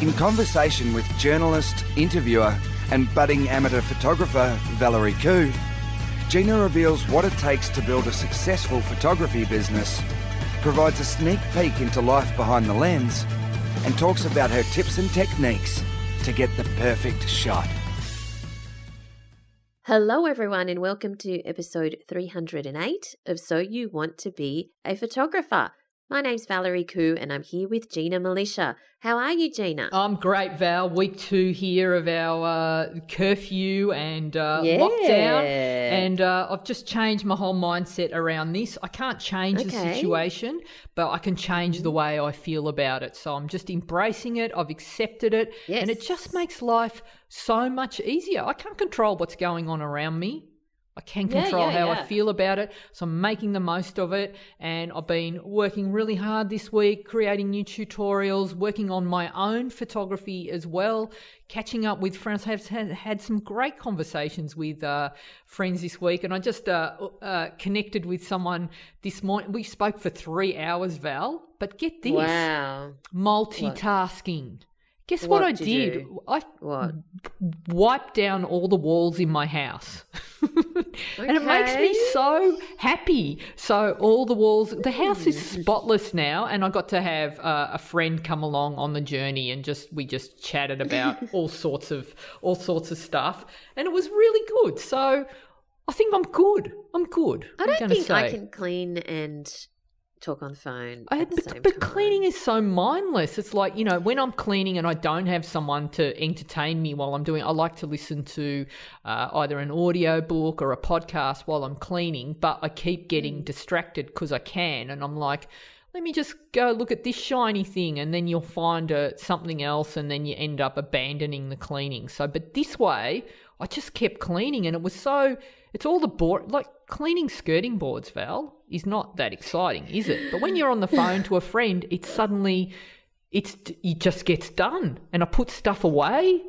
In conversation with journalist, interviewer, and budding amateur photographer Valerie Khoo, Gina reveals what it takes to build a successful photography business, provides a sneak peek into life behind the lens, and talks about her tips and techniques to get the perfect shot. Hello, everyone, and welcome to episode 308 of So You Want to Be a Photographer. My name's Valerie Khoo, and I'm here with Gina Milicia. How are you, Gina? I'm great, Val. Week two here of our uh, curfew and uh, Yeah. lockdown, and uh, I've just changed my whole mindset around this. I can't change the Okay. Mm-hmm. situation, but I can change the way I feel about it. So I'm just embracing it. I've accepted it, and it just makes life so much easier. I can't control what's going on around me. I can control yeah, how yeah. I feel about it. So I'm making the most of it. And I've been working really hard this week, creating new tutorials, working on my own photography as well, catching up with friends. I've had, some great conversations with uh, friends this week. And I just uh, uh, connected with someone this morning. We spoke for three hours, Val. But get this Wow. multitasking. Guess what, What I did did? I What? wiped down all the walls in my house. and it makes me so happy. So all the walls, the house is spotless now, and I got to have uh, a friend come along on the journey, and just we just chatted about all sorts of all sorts of stuff, and it was really good. So I think I'm good. I'm good. I don't think I can clean and talk on the phone I, at the but, same but cleaning is so mindless. It's like, you know, when I'm cleaning and I don't have someone to entertain me while I'm doing I like to listen to uh, either an audio book or a podcast while I'm cleaning, but I keep getting distracted because I can. And I'm like, let me just go look at this shiny thing. And then you'll find uh, something else and then you end up abandoning the cleaning. So, but this way, I just kept cleaning and it was so, it's all the board, like cleaning skirting boards, Val, is not that exciting, is it? But when you're on the phone to a friend, it's suddenly, it's, it just gets done. And I put stuff away.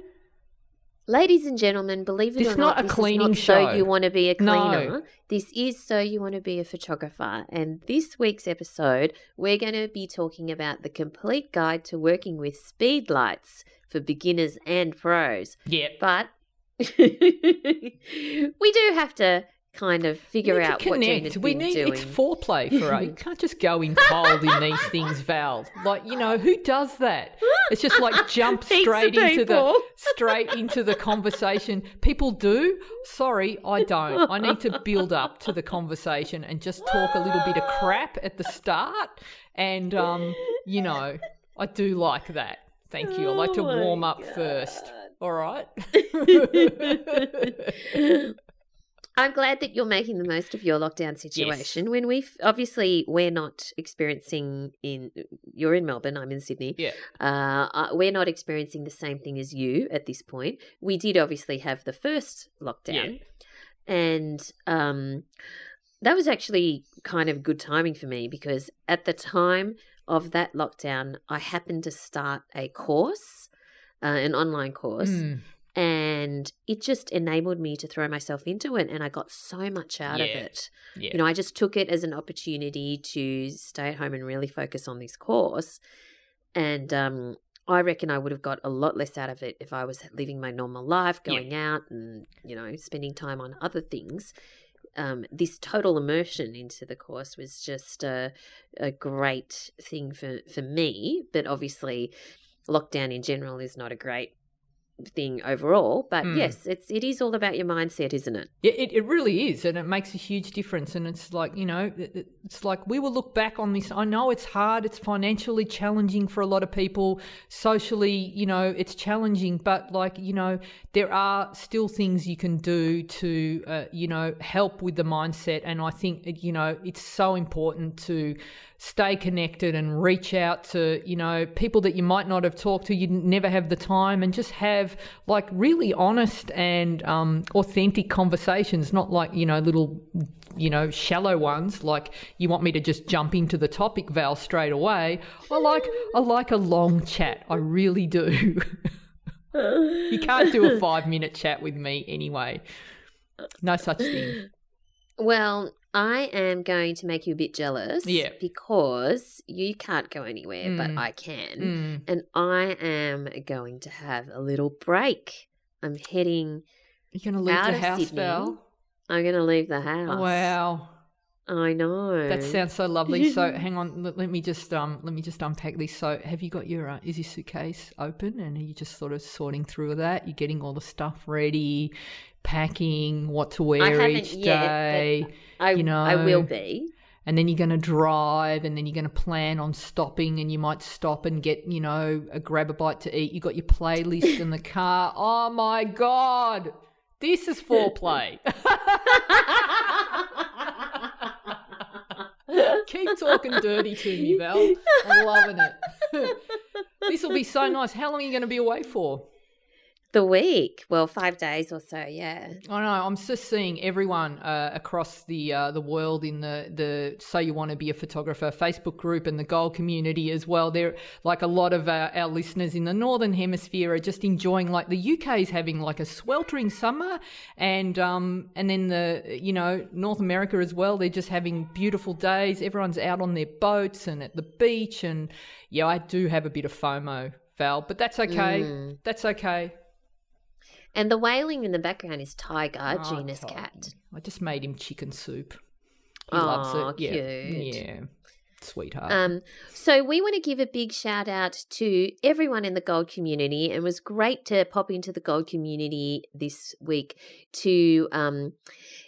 Ladies and gentlemen, believe it This or not, not a this cleaning is not so show. you want to be a cleaner. No. This is so you want to be a photographer. And this week's episode, we're going to be talking about the complete guide to working with speed lights for beginners and pros. Yeah. But we do have to kind of figure out to what connect. Gina's we been need doing. it's foreplay for us. You can't just go in cold in these things, Val. Like you know who does that? It's just like jump straight into the straight into the conversation. People do. Sorry, I don't. I need to build up to the conversation and just talk a little bit of crap at the start. And um, you know, I do like that. Thank you. I like to Oh warm up first. All right. I'm glad that you're making the most of your lockdown situation. When we obviously we're not experiencing in you're in Melbourne, I'm in Sydney. Yeah. Uh, uh, we're not experiencing the same thing as you at this point. We did obviously have the first lockdown, and um, that was actually kind of good timing for me because at the time of that lockdown, I happened to start a course, uh, an online course Mm. And it just enabled me to throw myself into it and i got so much out of it Yeah. you know i just took it as an opportunity to stay at home and really focus on this course and um I reckon I would have got a lot less out of it if I was living my normal life, Yeah. going out and, you know, spending time on other things. Um, this total immersion into the course was just a, a great thing for, for me. But obviously, lockdown in general is not a great thing overall. But Mm. yes, it's it is all about your mindset, isn't it? Yeah, it, it really is, and it makes a huge difference. And it's like, you know, it- it- it's like we will look back on this. I know it's hard, it's financially challenging for a lot of people, socially, you know, it's challenging, but like, you know, there are still things you can do to, uh, you know, help with the mindset. And I think, you know, it's so important to stay connected and reach out to, you know, people that you might not have talked to, you never have the time, and just have like really honest and um, authentic conversations, not like, you know, little, you know, shallow ones. Like you want me to just jump into the topic, Val, straight away. I like, I like a long chat. I really do. you can't do a five minute chat with me anyway. No such thing. Well, I am going to make you a bit jealous. Yeah. Because you can't go anywhere, but Mm. I can. Mm. And I am going to have a little break. I'm heading, You're gonna leave the house, Sydney. Val? I'm going to leave the house. Wow. I know. That sounds so lovely. So hang on, let, let me just um let me just unpack this. So have you got your uh, is your suitcase open and are you just sort of sorting through that? You're getting all the stuff ready, packing, what to wear each yet, day, I, you know. I will be. and then you're going to drive, and then you're going to plan on stopping, and you might stop and get you know a grab a bite to eat. You got your playlist in the car. Oh my god, this is foreplay. Keep talking dirty to me, Val. I'm loving it. this will be so nice. How long are you going to be away for? The week. Well, five days or so, yeah. I know. I'm just seeing everyone uh, across the uh, the world in the the So You Want to Be a Photographer Facebook group and the Gold community as well. They're like a lot of uh, our listeners in the Northern Hemisphere are just enjoying. Like the UK is having like a sweltering summer, and um and then the you know North America as well. They're just having beautiful days. Everyone's out on their boats and at the beach, and yeah, I do have a bit of FOMO, Val, but that's okay. Mm. That's okay. And the wailing in the background is Tiger, ah, Oh, Gina's Tiger. cat. I just made him chicken soup. He Aw, loves it. Yeah. cute. Yeah. Sweetheart. Um, so we want to give a big shout out to everyone in the Gold community. And it was great to pop into the Gold community this week to um,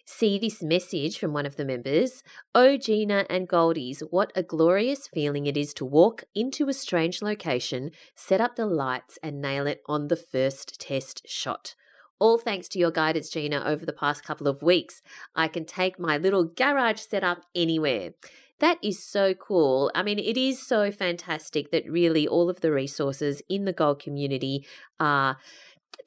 see this message from one of the members. Oh, Gina and Goldies, what a glorious feeling it is to walk into a strange location, set up the lights, and nail it on the first test shot. All thanks to your guidance, Gina, over the past couple of weeks. I can take my little garage setup anywhere. That is so cool. I mean, it is so fantastic that really all of the resources in the gold community are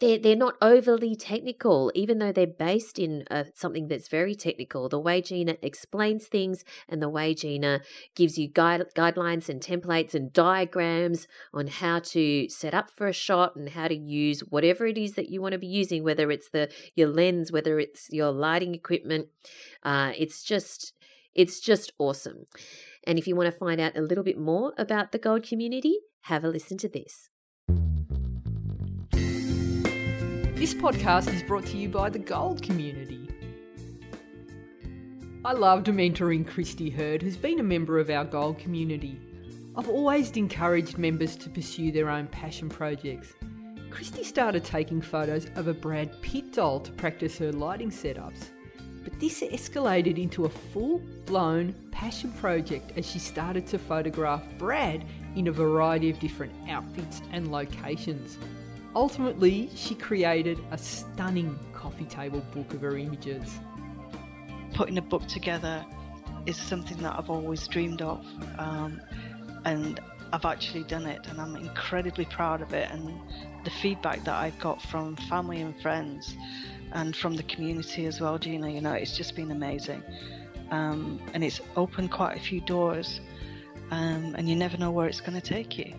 they're they're not overly technical, even though they're based in uh, something that's very technical. The way Gina explains things and the way Gina gives you guide, guidelines and templates and diagrams on how to set up for a shot and how to use whatever it is that you want to be using, whether it's the your lens, whether it's your lighting equipment. Uh, it's just it's just awesome. And if you want to find out a little bit more about the gold community, have a listen to this. This podcast is brought to you by the Gold community. I loved mentoring Christy Hurd, who's been a member of our Gold community. I've always encouraged members to pursue their own passion projects. Christy started taking photos of a Brad Pitt doll to practice her lighting setups. But this escalated into a full blown passion project as she started to photograph Brad in a variety of different outfits and locations. Ultimately, she created a stunning coffee table book of her images. putting a book together is something that I've always dreamed of, um, and I've actually done it, and I'm incredibly proud of it. And the feedback that I've got from family and friends, and from the community as well, Gina, you know, it's just been amazing, um, and it's opened quite a few doors, um, and you never know where it's going to take you.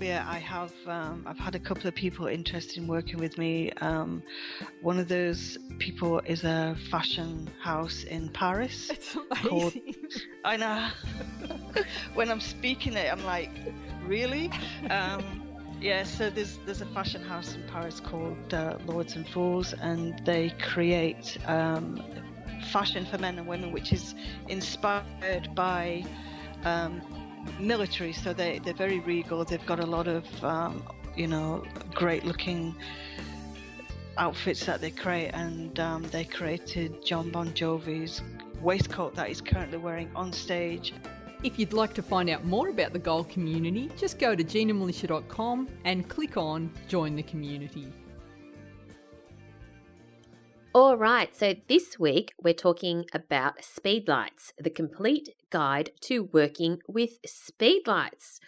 Yeah, I have. Um, I've had a couple of people interested in working with me. Um, one of those people is a fashion house in Paris. It's Called- amazing. I know. when I'm speaking it, I'm like, really? Yeah. So there's there's a fashion house in Paris called uh, Lords and Fools, and they create um, fashion for men and women, which is inspired by um, military. So they they're very regal. They've got a lot of um, you know great looking outfits that they create, and um, they created John Bon Jovi's waistcoat that he's currently wearing on stage. If you'd like to find out more about the Gold community, just go to ginamilicia.com and click on Join the Community. All right, so this week we're talking about speed lights, the complete guide to working with speed lights.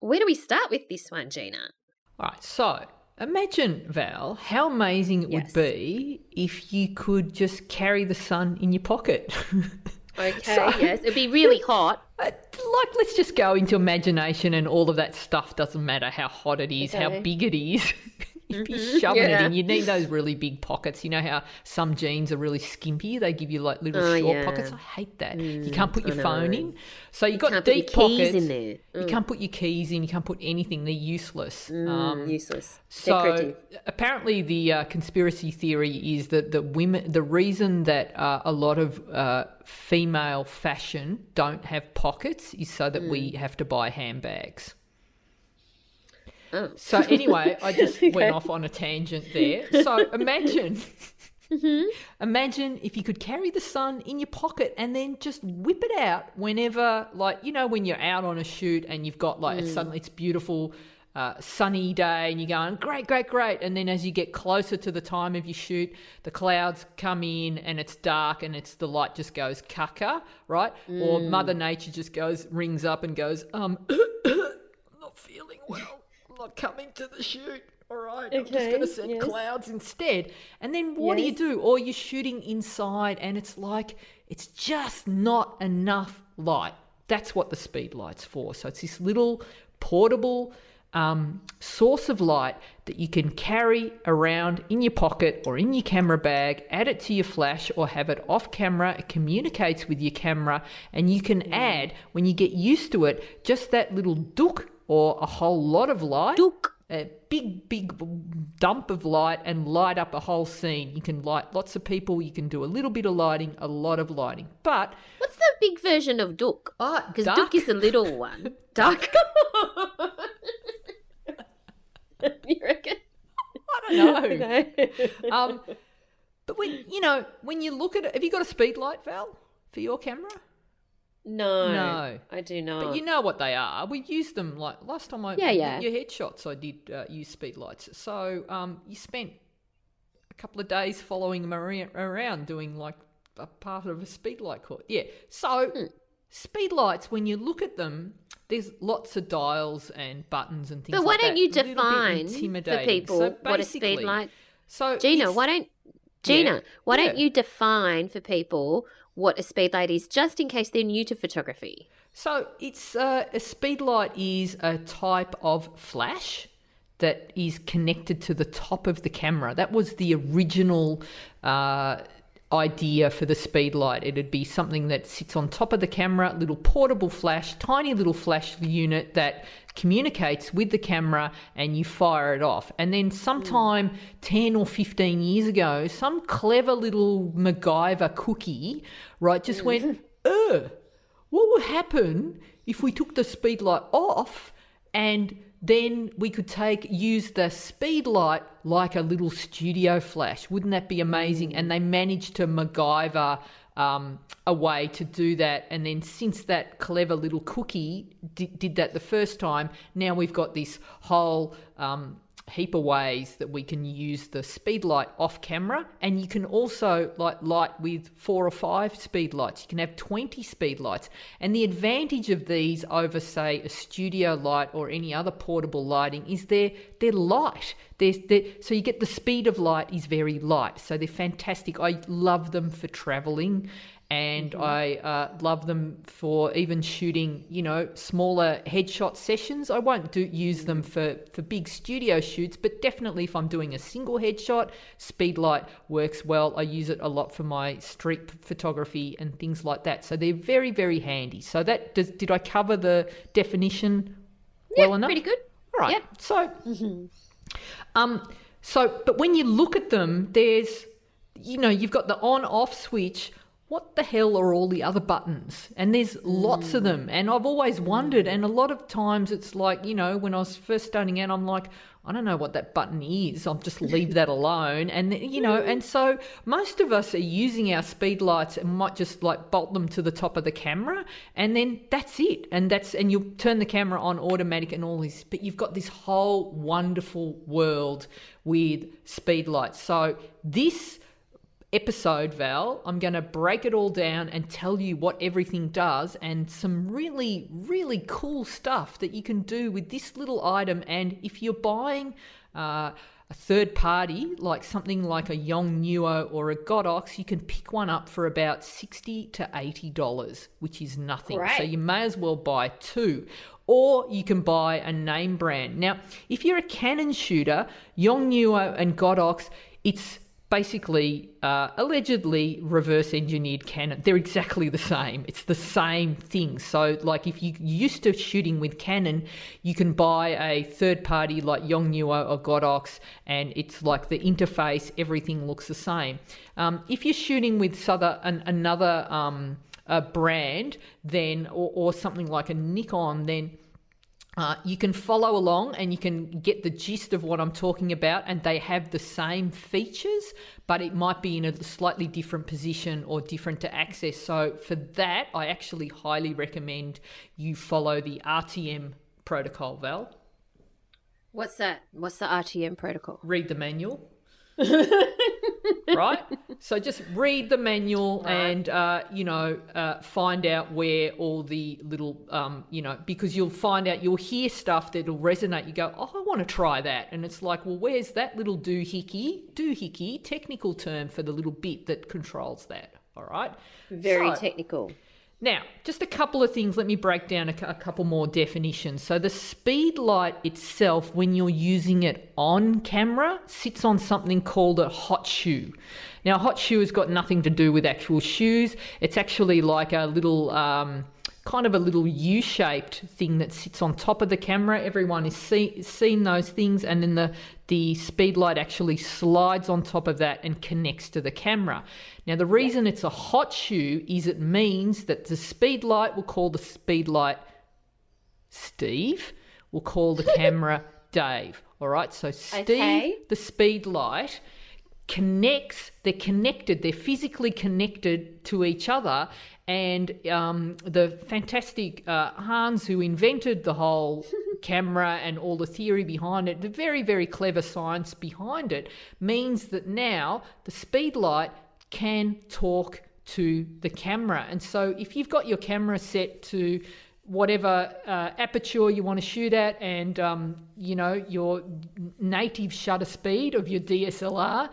Where do we start with this one, Gina? All right, so imagine, Val, how amazing it Yes. would be if you could just carry the sun in your pocket. Okay, So- yes, it'd be really hot. Uh, like, let's just go into imagination and all of that stuff doesn't matter how hot it is, how big it is. Be shoving yeah. it in. You need those really big pockets. You know how some jeans are really skimpy? They give you like little Oh, short yeah. pockets. I hate that. you can't put your phone in. So you've got Can't put your deep keys pockets. in there. You can't put your keys in. You can't put anything. They're useless. Um, Mm, useless. so Decorative. apparently, the uh, conspiracy theory is that the women, the reason that uh, a lot of uh, female fashion don't have pockets is so that we Mm. have to buy handbags. Oh. So anyway, I just went off on a tangent there. So imagine. Mm-hmm. Imagine if you could carry the sun in your pocket and then just whip it out whenever, like, you know, when you're out on a shoot and you've got like, Mm. suddenly it's beautiful, uh, sunny day and you're going, great, great, great. And then as you get closer to the time of your shoot, the clouds come in and it's dark and it's the light just goes caca, right? Or Mm. Mother Nature just goes, rings up and goes, um, I'm not feeling well. I'm not coming to the shoot. All right, I'm just going to send yes. clouds instead. And then what do you do? Or you're shooting inside and it's like, it's just not enough light. That's what the speed light's for. So it's this little portable um, source of light that you can carry around in your pocket or in your camera bag, add it to your flash or have it off camera. It communicates with your camera, and you can add, when you get used to it, just that little dook or a whole lot of light a big, big dump of light and light up a whole scene. You can light lots of people. You can do a little bit of lighting, a lot of lighting. But What's the big version of Duck? ah, Because duck, Duck is the little one. Duck. you reckon? I don't know. Okay. um, but when you know when you look at it, have you got a speed light, Val, for your camera? No. No. I do not. But you know what they are. We used them like last time I Yeah, yeah. your headshots. I did uh, use speed lights. So um, you spent a couple of days following them ar- around doing like a part of a speed light course. Yeah. So Hmm. speed lights, when you look at them, there's lots of dials and buttons and things. but why like don't that. you A little bit define for people So what a speed basically- light? So Gina, why don't Gina? Yeah, Why don't yeah. you define for people what a speed light is, just in case they're new to photography? So it's uh, a speed light is a type of flash that is connected to the top of the camera. That was the original uh, idea for the speed light. It'd be something that sits on top of the camera, little portable flash, tiny little flash unit that communicates with the camera and you fire it off. And then sometime 10 or 15 years ago, some clever little MacGyver cookie, right, just went, uh, what would happen if we took the speed light off and then we could take use the speed light like a little studio flash. Wouldn't that be amazing? And they managed to MacGyver um, a way to do that. And then since that clever little cookie did, did that the first time now we've got this whole um, heap of ways that we can use the speed light off camera. And you can also like light with four or five speed lights. You can have 20 speed lights. And the advantage of these over say a studio light or any other portable lighting is they're they're light. There's they're, so you get the speed of light is very light. So they're fantastic. I love them for traveling and I uh, love them for even shooting, you know, smaller headshot sessions. I won't do use them for for big studio shoots, but definitely if I'm doing a single headshot, Speedlight works well. I use it a lot for my street photography and things like that. So they're very very handy. So that does, did I cover the definition well enough? Pretty good. All right. Yep. So, um, so but when you look at them, there's, you know, you've got the on-off switch. What the hell are all the other buttons? And there's lots of them. And I've always wondered. And a lot of times it's like, you know, when I was first starting out, I'm like, I don't know what that button is. I'll just leave that alone. And, you know, mm. and so most of us are using our speed lights and might just like bolt them to the top of the camera. And then that's it. And that's, and you'll turn the camera on automatic and all this. But you've got this whole wonderful world with speed lights. So this episode, Val, I'm going to break it all down and tell you what everything does and some really, really cool stuff that you can do with this little item. And if you're buying uh, a third party, like something like a Yongnuo or a Godox, you can pick one up for about sixty to eighty dollars, which is nothing. Right. So you may as well buy two. Or you can buy a name brand. Now, if you're a Canon shooter, Yongnuo and Godox, it's basically uh, allegedly reverse engineered Canon. They're exactly the same. It's the same thing. So, like, if you used to shooting with Canon, you can buy a third party like Yongnuo or Godox, and it's like the interface, everything looks the same. Um, if you're shooting with an, another um, brand, then or, or something like a Nikon, then uh, you can follow along and you can get the gist of what I'm talking about, and they have the same features, but it might be in a slightly different position or different to access. So, for that, I actually highly recommend you follow the RTM protocol, Val. What's that? What's the RTM protocol? Read the manual. right? So just read the manual Right. and uh, you know uh, find out where all the little um, you know because you'll find out you'll hear stuff that'll resonate. You go, oh, I want to try that, and it's like, well, where's that little doohickey? Doohickey, technical term for the little bit that controls that. All right. Very So- technical. Now, just a couple of things. Let me break down a, couple more definitions. So, the speed light itself, when you're using it on camera, sits on something called a hot shoe. Now, a hot shoe has got nothing to do with actual shoes. It's actually like a little, um, kind of a little U-shaped thing that sits on top of the camera. Everyone has see, seen those things, and then the the speed light actually slides on top of that and connects to the camera. Now, the reason it's a hot shoe is it means that the speed light will call the speed light Steve, will call the camera Dave. All right, so Steve, Okay. the speed light, connects, they're connected, they're physically connected to each other. And um, the fantastic uh, Hans, who invented the whole camera and all the theory behind it, the very, very clever science behind it, means that now the speed light can talk to the camera. And so if you've got your camera set to whatever uh, aperture you want to shoot at and um, you know your native shutter speed of your DSLR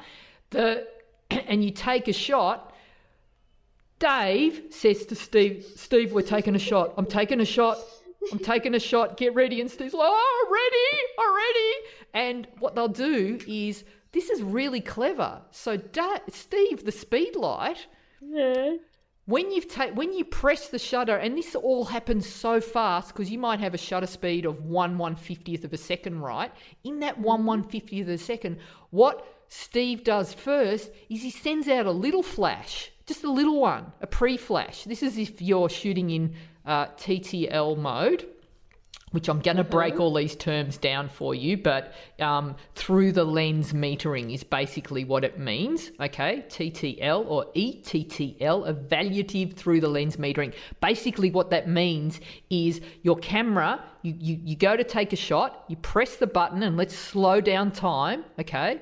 the and you take a shot Dave says to Steve Steve we're taking a shot. I'm taking a shot. I'm taking a shot. Get ready. And Steve's like oh ready already. And what they'll do is this is really clever. So da- Steve the speed light when you've ta- when you press the shutter, and this all happens so fast because you might have a shutter speed of one one fiftieth of a second, right? In that one one fiftieth of a second, what Steve does first is he sends out a little flash, just a little one, a pre-flash. This is if you're shooting in uh, TTL mode which I'm going to break all these terms down for you, but um, through the lens metering is basically what it means. Okay, TTL or E ETTL, evaluative through the lens metering. Basically, what that means is your camera, you, you, you go to take a shot, you press the button, and let's slow down time. Okay,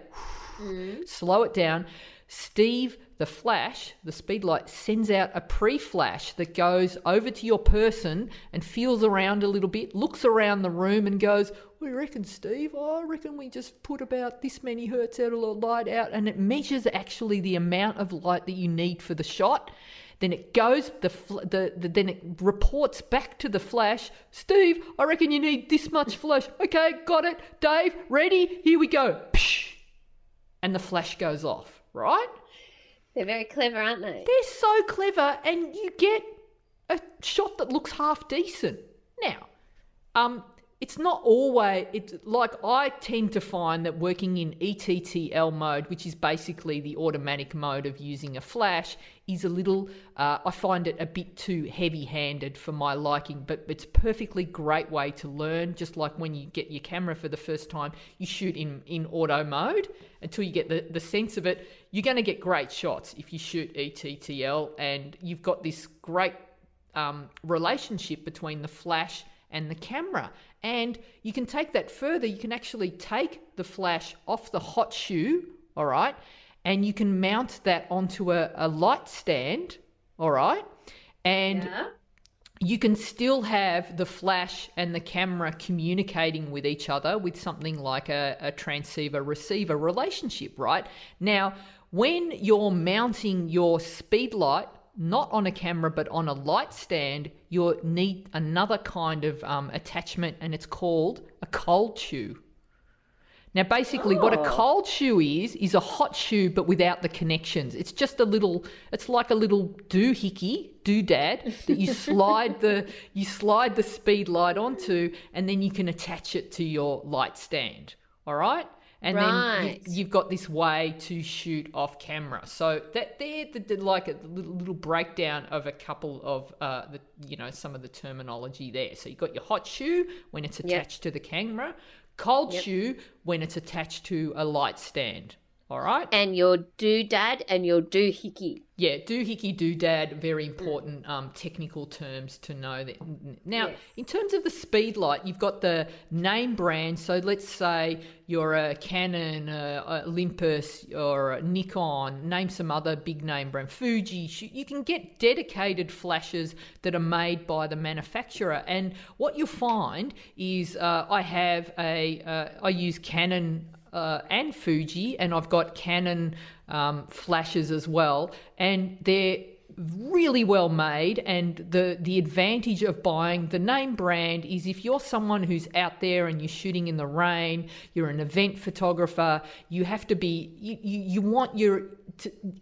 slow it down. Steve, the flash, the speed light, sends out a pre flash that goes over to your person and feels around a little bit, looks around the room and goes, We reckon, Steve? I reckon we just put about this many hertz out of light out. And it measures actually the amount of light that you need for the shot. Then it goes, the, the, the then it reports back to the flash. Steve, I reckon you need this much flash. Okay, got it. Dave, ready? Here we go. And the flash goes off, right? They're very clever, aren't they? They're so clever, and you get a shot that looks half decent. Now, um, it's not always it's like I tend to find that working in ETTL mode, which is basically the automatic mode of using a flash, is a little. Uh, I find it a bit too heavy-handed for my liking, but it's a perfectly great way to learn. Just like when you get your camera for the first time, you shoot in in auto mode until you get the the sense of it. You're going to get great shots if you shoot ETTL, and you've got this great um, relationship between the flash and the camera. And you can take that further. You can actually take the flash off the hot shoe, all right, and you can mount that onto a, a light stand, all right? And Yeah. you can still have the flash and the camera communicating with each other with something like a, a transceiver receiver relationship, right? Now, when you're mounting your speed light, not on a camera but on a light stand, you need another kind of um, attachment and it's called a cold shoe. Now, basically, what a Oh. cold shoe is, is a hot shoe but without the connections. It's just a little, it's like a little doohickey, doodad that you slide the you slide the speed light onto, and then you can attach it to your light stand. All right. And then Right. you've, you've got this way to shoot off camera. So that they're the, the, like a little, breakdown of a couple of uh, the you know some of the terminology there. So you've got your hot shoe when it's attached to the camera, cold Yep. shoe when it's attached to a light stand. All right. And your doodad and your doohickey. Yeah, doohickey, doodad, very important um, technical terms to know. That now, Yes. in terms of the speed light, you've got the name brand. So let's say you're a Canon, a, a Olympus, or a Nikon. Name some other big name brand, Fuji. You can get dedicated flashes that are made by the manufacturer. And what you'll find is, uh, I have a, uh, I use Canon uh, and Fuji, and I've got Canon um, flashes as well, and they're really well made. And the the advantage of buying the name brand is if you're someone who's out there and you're shooting in the rain, you're an event photographer, you have to be you you, you want your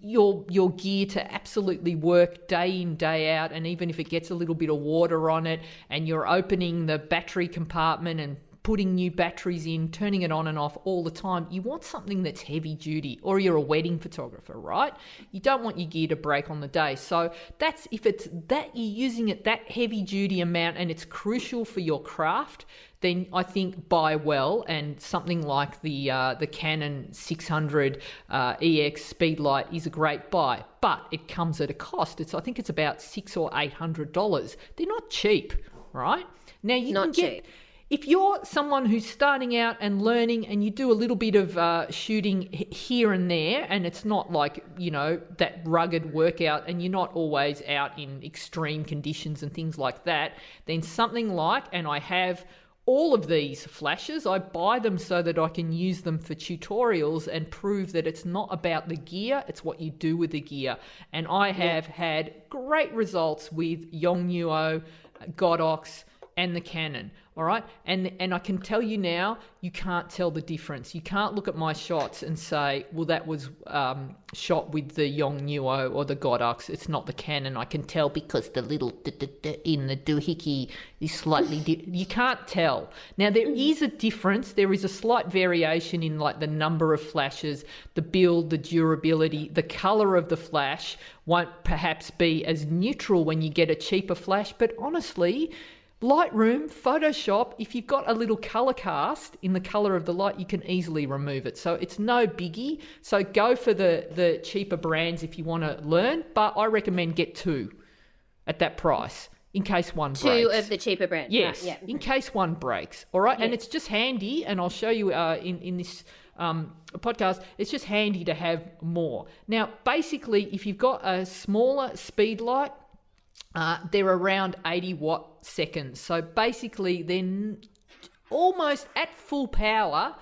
your your gear to absolutely work day in day out and even if it gets a little bit of water on it and you're opening the battery compartment and putting new batteries in, turning it on and off all the time. You want something that's heavy duty, or you're a wedding photographer, right? You don't want your gear to break on the day. So that's if it's that you're using it that heavy duty amount and it's crucial for your craft. Then I think buy well, and something like the uh, the Canon 600 uh, EX Speedlight is a great buy, but it comes at a cost. It's I think it's about six or eight hundred dollars. They're not cheap, right? Now you Not can get cheap. If you're someone who's starting out and learning and you do a little bit of uh, shooting here and there and it's not like you know that rugged workout and you're not always out in extreme conditions and things like that then something like and i have all of these flashes i buy them so that i can use them for tutorials and prove that it's not about the gear it's what you do with the gear and i have had great results with yongnuo godox and the Canon. All right, and and I can tell you now, you can't tell the difference. You can't look at my shots and say, well, that was um, shot with the Yongnuo or the Godox. It's not the Canon. I can tell because the little d- d- d- in the doohickey is slightly. Di- you can't tell. Now there is a difference. There is a slight variation in like the number of flashes, the build, the durability, the color of the flash won't perhaps be as neutral when you get a cheaper flash. But honestly. Lightroom, Photoshop, if you've got a little color cast in the color of the light, you can easily remove it. So it's no biggie. So go for the, the cheaper brands if you want to learn, but I recommend get two at that price in case one Two breaks. of the cheaper brands. Yes, Right, yeah. in case one breaks. All right, and it's just handy, and I'll show you uh, in in this um, podcast. It's just handy to have more. Now, basically, if you've got a smaller speed light, uh, they're around 80 watt seconds. So basically, they're almost at full power.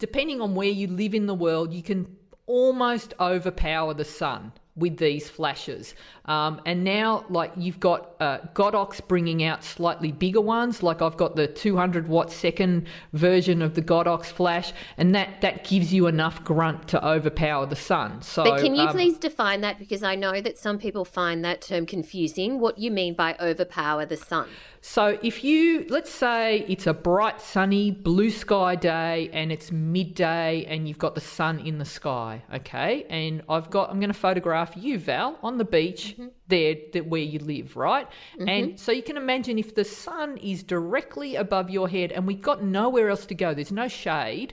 Depending on where you live in the world, you can almost overpower the sun with these flashes. Um, and now, like you've got uh, Godox bringing out slightly bigger ones. Like I've got the 200 watt second version of the Godox flash, and that that gives you enough grunt to overpower the sun. So, But can you um, please define that? Because I know that some people find that term confusing. What you mean by overpower the sun? So if you let's say it's a bright sunny blue sky day and it's midday and you've got the sun in the sky, okay? And I've got I'm going to photograph you Val on the beach mm-hmm. there that where you live, right? And mm-hmm. so you can imagine if the sun is directly above your head and we've got nowhere else to go, there's no shade,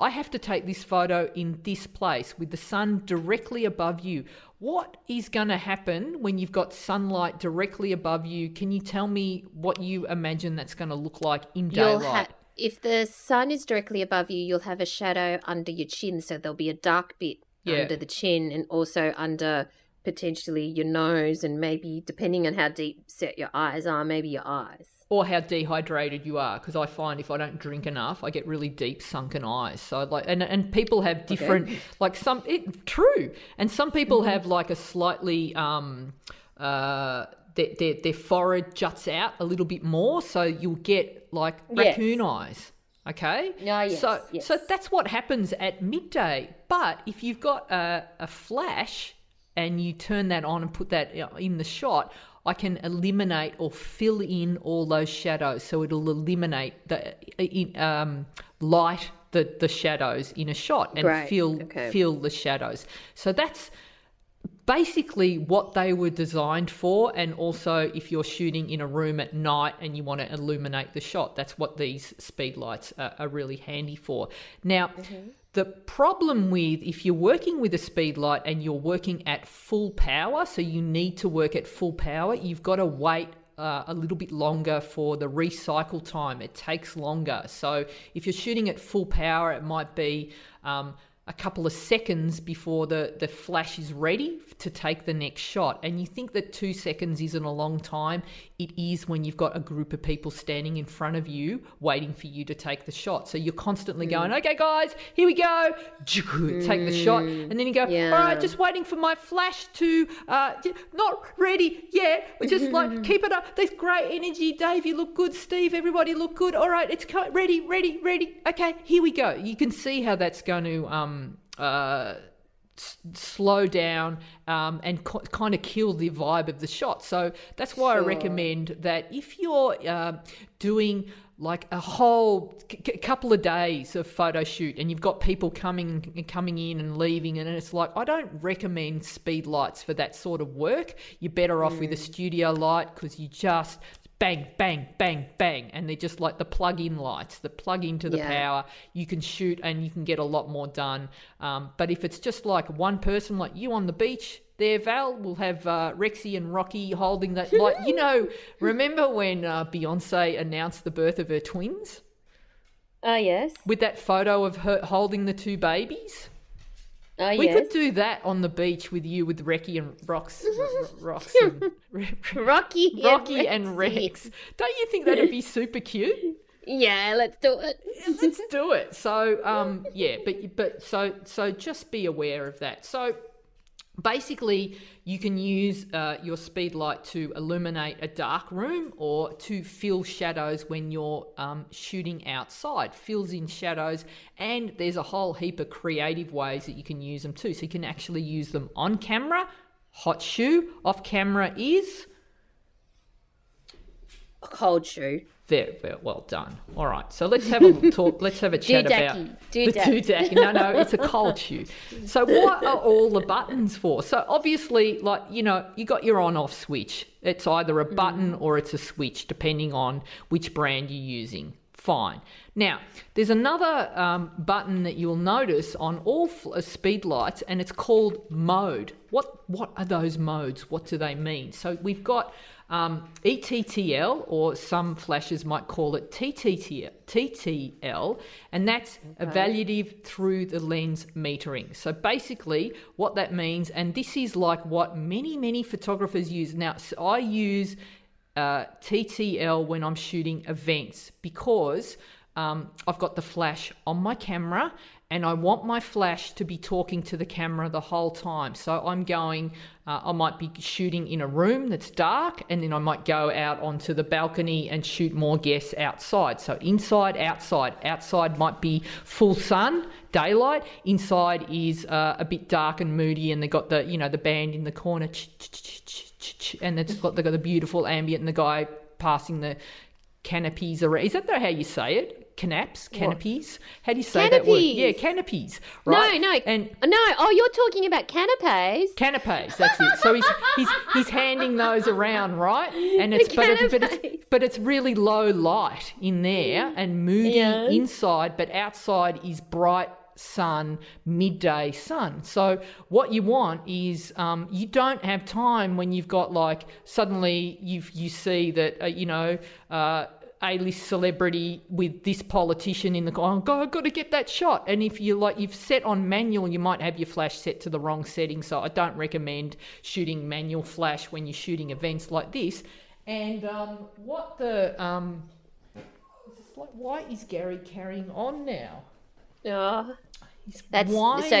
I have to take this photo in this place with the sun directly above you. What is going to happen when you've got sunlight directly above you? Can you tell me what you imagine that's going to look like in daylight? ha- if the sun is directly above you, you'll have a shadow under your chin, so there'll be a dark bit Yeah. under the chin and also under potentially your nose and maybe depending on how deep set your eyes are, maybe your eyes. Or how dehydrated you are because i find if i don't drink enough i get really deep sunken eyes so like and, and people have different like some it true and some people Mm-hmm. have like a slightly um uh their, their, their forehead juts out a little bit more so you'll get like Yes. raccoon eyes okay Ah, yes, so yes. so that's what happens at midday but if you've got a, a flash and you turn that on and put that in the shot, I can eliminate or fill in all those shadows. So it'll eliminate the um, light the, the shadows in a shot and Great, fill okay. fill the shadows. So that's basically what they were designed for and also if you're shooting in a room at night and you want to illuminate the shot that's what these speed lights are, are really handy for now the problem with if you're working with a speed light and you're working at full power so you need to work at full power you've got to wait uh, a little bit longer for the recycle time. It takes longer. So if you're shooting at full power, it might be um, a couple of seconds before the, the flash is ready to take the next shot. And you think that two seconds isn't a long time. It is when you've got a group of people standing in front of you waiting for you to take the shot. So you're constantly going, okay, guys, here we go. Take the shot. And then you go, Yeah. all right, just waiting for my flash to, uh, not ready yet. We're just like, keep it up. There's great energy. Dave, you look good. Steve, everybody look good. All right, it's ready, ready, ready. Okay, here we go. You can see how that's going to, um, uh, s- slow down um, and co- kind of kill the vibe of the shot. So that's why I recommend that if you're uh, doing like a whole c- couple of days of photo shoot and you've got people coming coming in and leaving and it's like I don't recommend speed lights for that sort of work. You're better off with a studio light because you just bang bang bang bang and they're just like the plug-in lights that plug into the Yeah. power. You can shoot and you can get a lot more done. Um, but if it's just like one person like you on the beach there val we'll have uh, rexy and rocky holding that light. You know remember when uh, beyonce announced the birth of her twins? Oh, yes. with that photo of her holding the two babies Oh, we yes. could do that on the beach with you with Recky and Rox, Rox and, Rocky. and Rocky and Rexy. Rex. Don't you think that'd be super cute? Yeah, let's do it. let's do it. So um yeah, but but so so just be aware of that. So basically you can use uh, your speed light to illuminate a dark room or to fill shadows when you're um, shooting outside. Fills in shadows and there's a whole heap of creative ways that you can use them too. So you can actually use them on camera. Hot shoe off camera is A cold shoe. Very, very well done. All right, so let's have a talk. Let's have a chat about Doodacky, the doodack. doodacky. No, no, it's a cold shoe. So what are all the buttons for? So obviously, like you know, you got your on-off switch. It's either a button or it's a switch, depending on which brand you're using. Fine. Now, there's another um, button that you'll notice on all f- uh, speed lights, and it's called mode. What what are those modes? What do they mean? So we've got um, ETTL, or some flashes might call it TTTL, TTL, and that's evaluative through the lens metering. So basically, what that means, and this is like what many, many photographers use. Now, I use uh, TTL when I'm shooting events because um, I've got the flash on my camera and I want my flash to be talking to the camera the whole time. So I'm going, uh, I might be shooting in a room that's dark and then I might go out onto the balcony and shoot more guests outside. So inside, outside. Outside might be full sun, daylight. Inside is uh, a bit dark and moody and they got the, you know, the band in the corner and it's got, they got the beautiful ambient and the guy passing the canopies around. Is that how you say it? Canaps, canopies. How do you say that word? Yeah, canopies. Right? No, no. And no, oh, you're talking about canapes. canapes. That's it. So he's he's he's handing those around, right? And it's but, it, but it's but it's really low light in there and moody Yes. inside, but outside is bright sun, midday sun. So what you want is um, you don't have time when you've got like suddenly you you see that uh, you know. Uh, A-list celebrity with this politician in the car. Oh, God, I've got to get that shot. And if you like, you've set on manual, you might have your flash set to the wrong setting. So I don't recommend shooting manual flash when you're shooting events like this. And um, what the um, like, why is Gary carrying on now? Oh, He's that's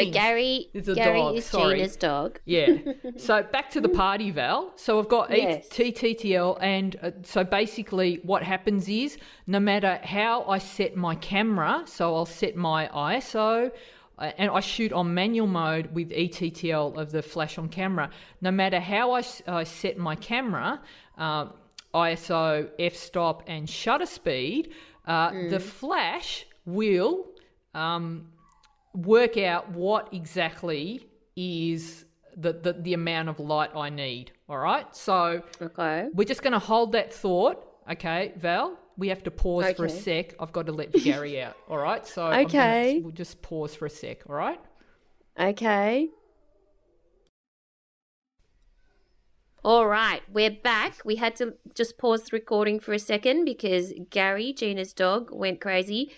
so. Gary. It's a Gary dog, is sorry. Gina's dog. Yeah. So back to the party, Val. So I've got Yes. ETTL, and uh, so basically what happens is no matter how I set my camera, so I'll set my ISO. uh, And I shoot on manual mode with E ETTL of the flash on camera. No matter how I, set my camera, um, ISO, f stop, and shutter speed, uh, the flash will um, work out what exactly is the, the, the amount of light I need. All right. So Okay. we're just going to hold that thought. Okay, Val, we have to pause for a sec. I've got to let Gary out. All right. So I'm gonna- Okay. we'll just pause for a sec. All right. Okay. All right, we're back. We had to just pause the recording for a second because Gary, Gina's dog, went crazy.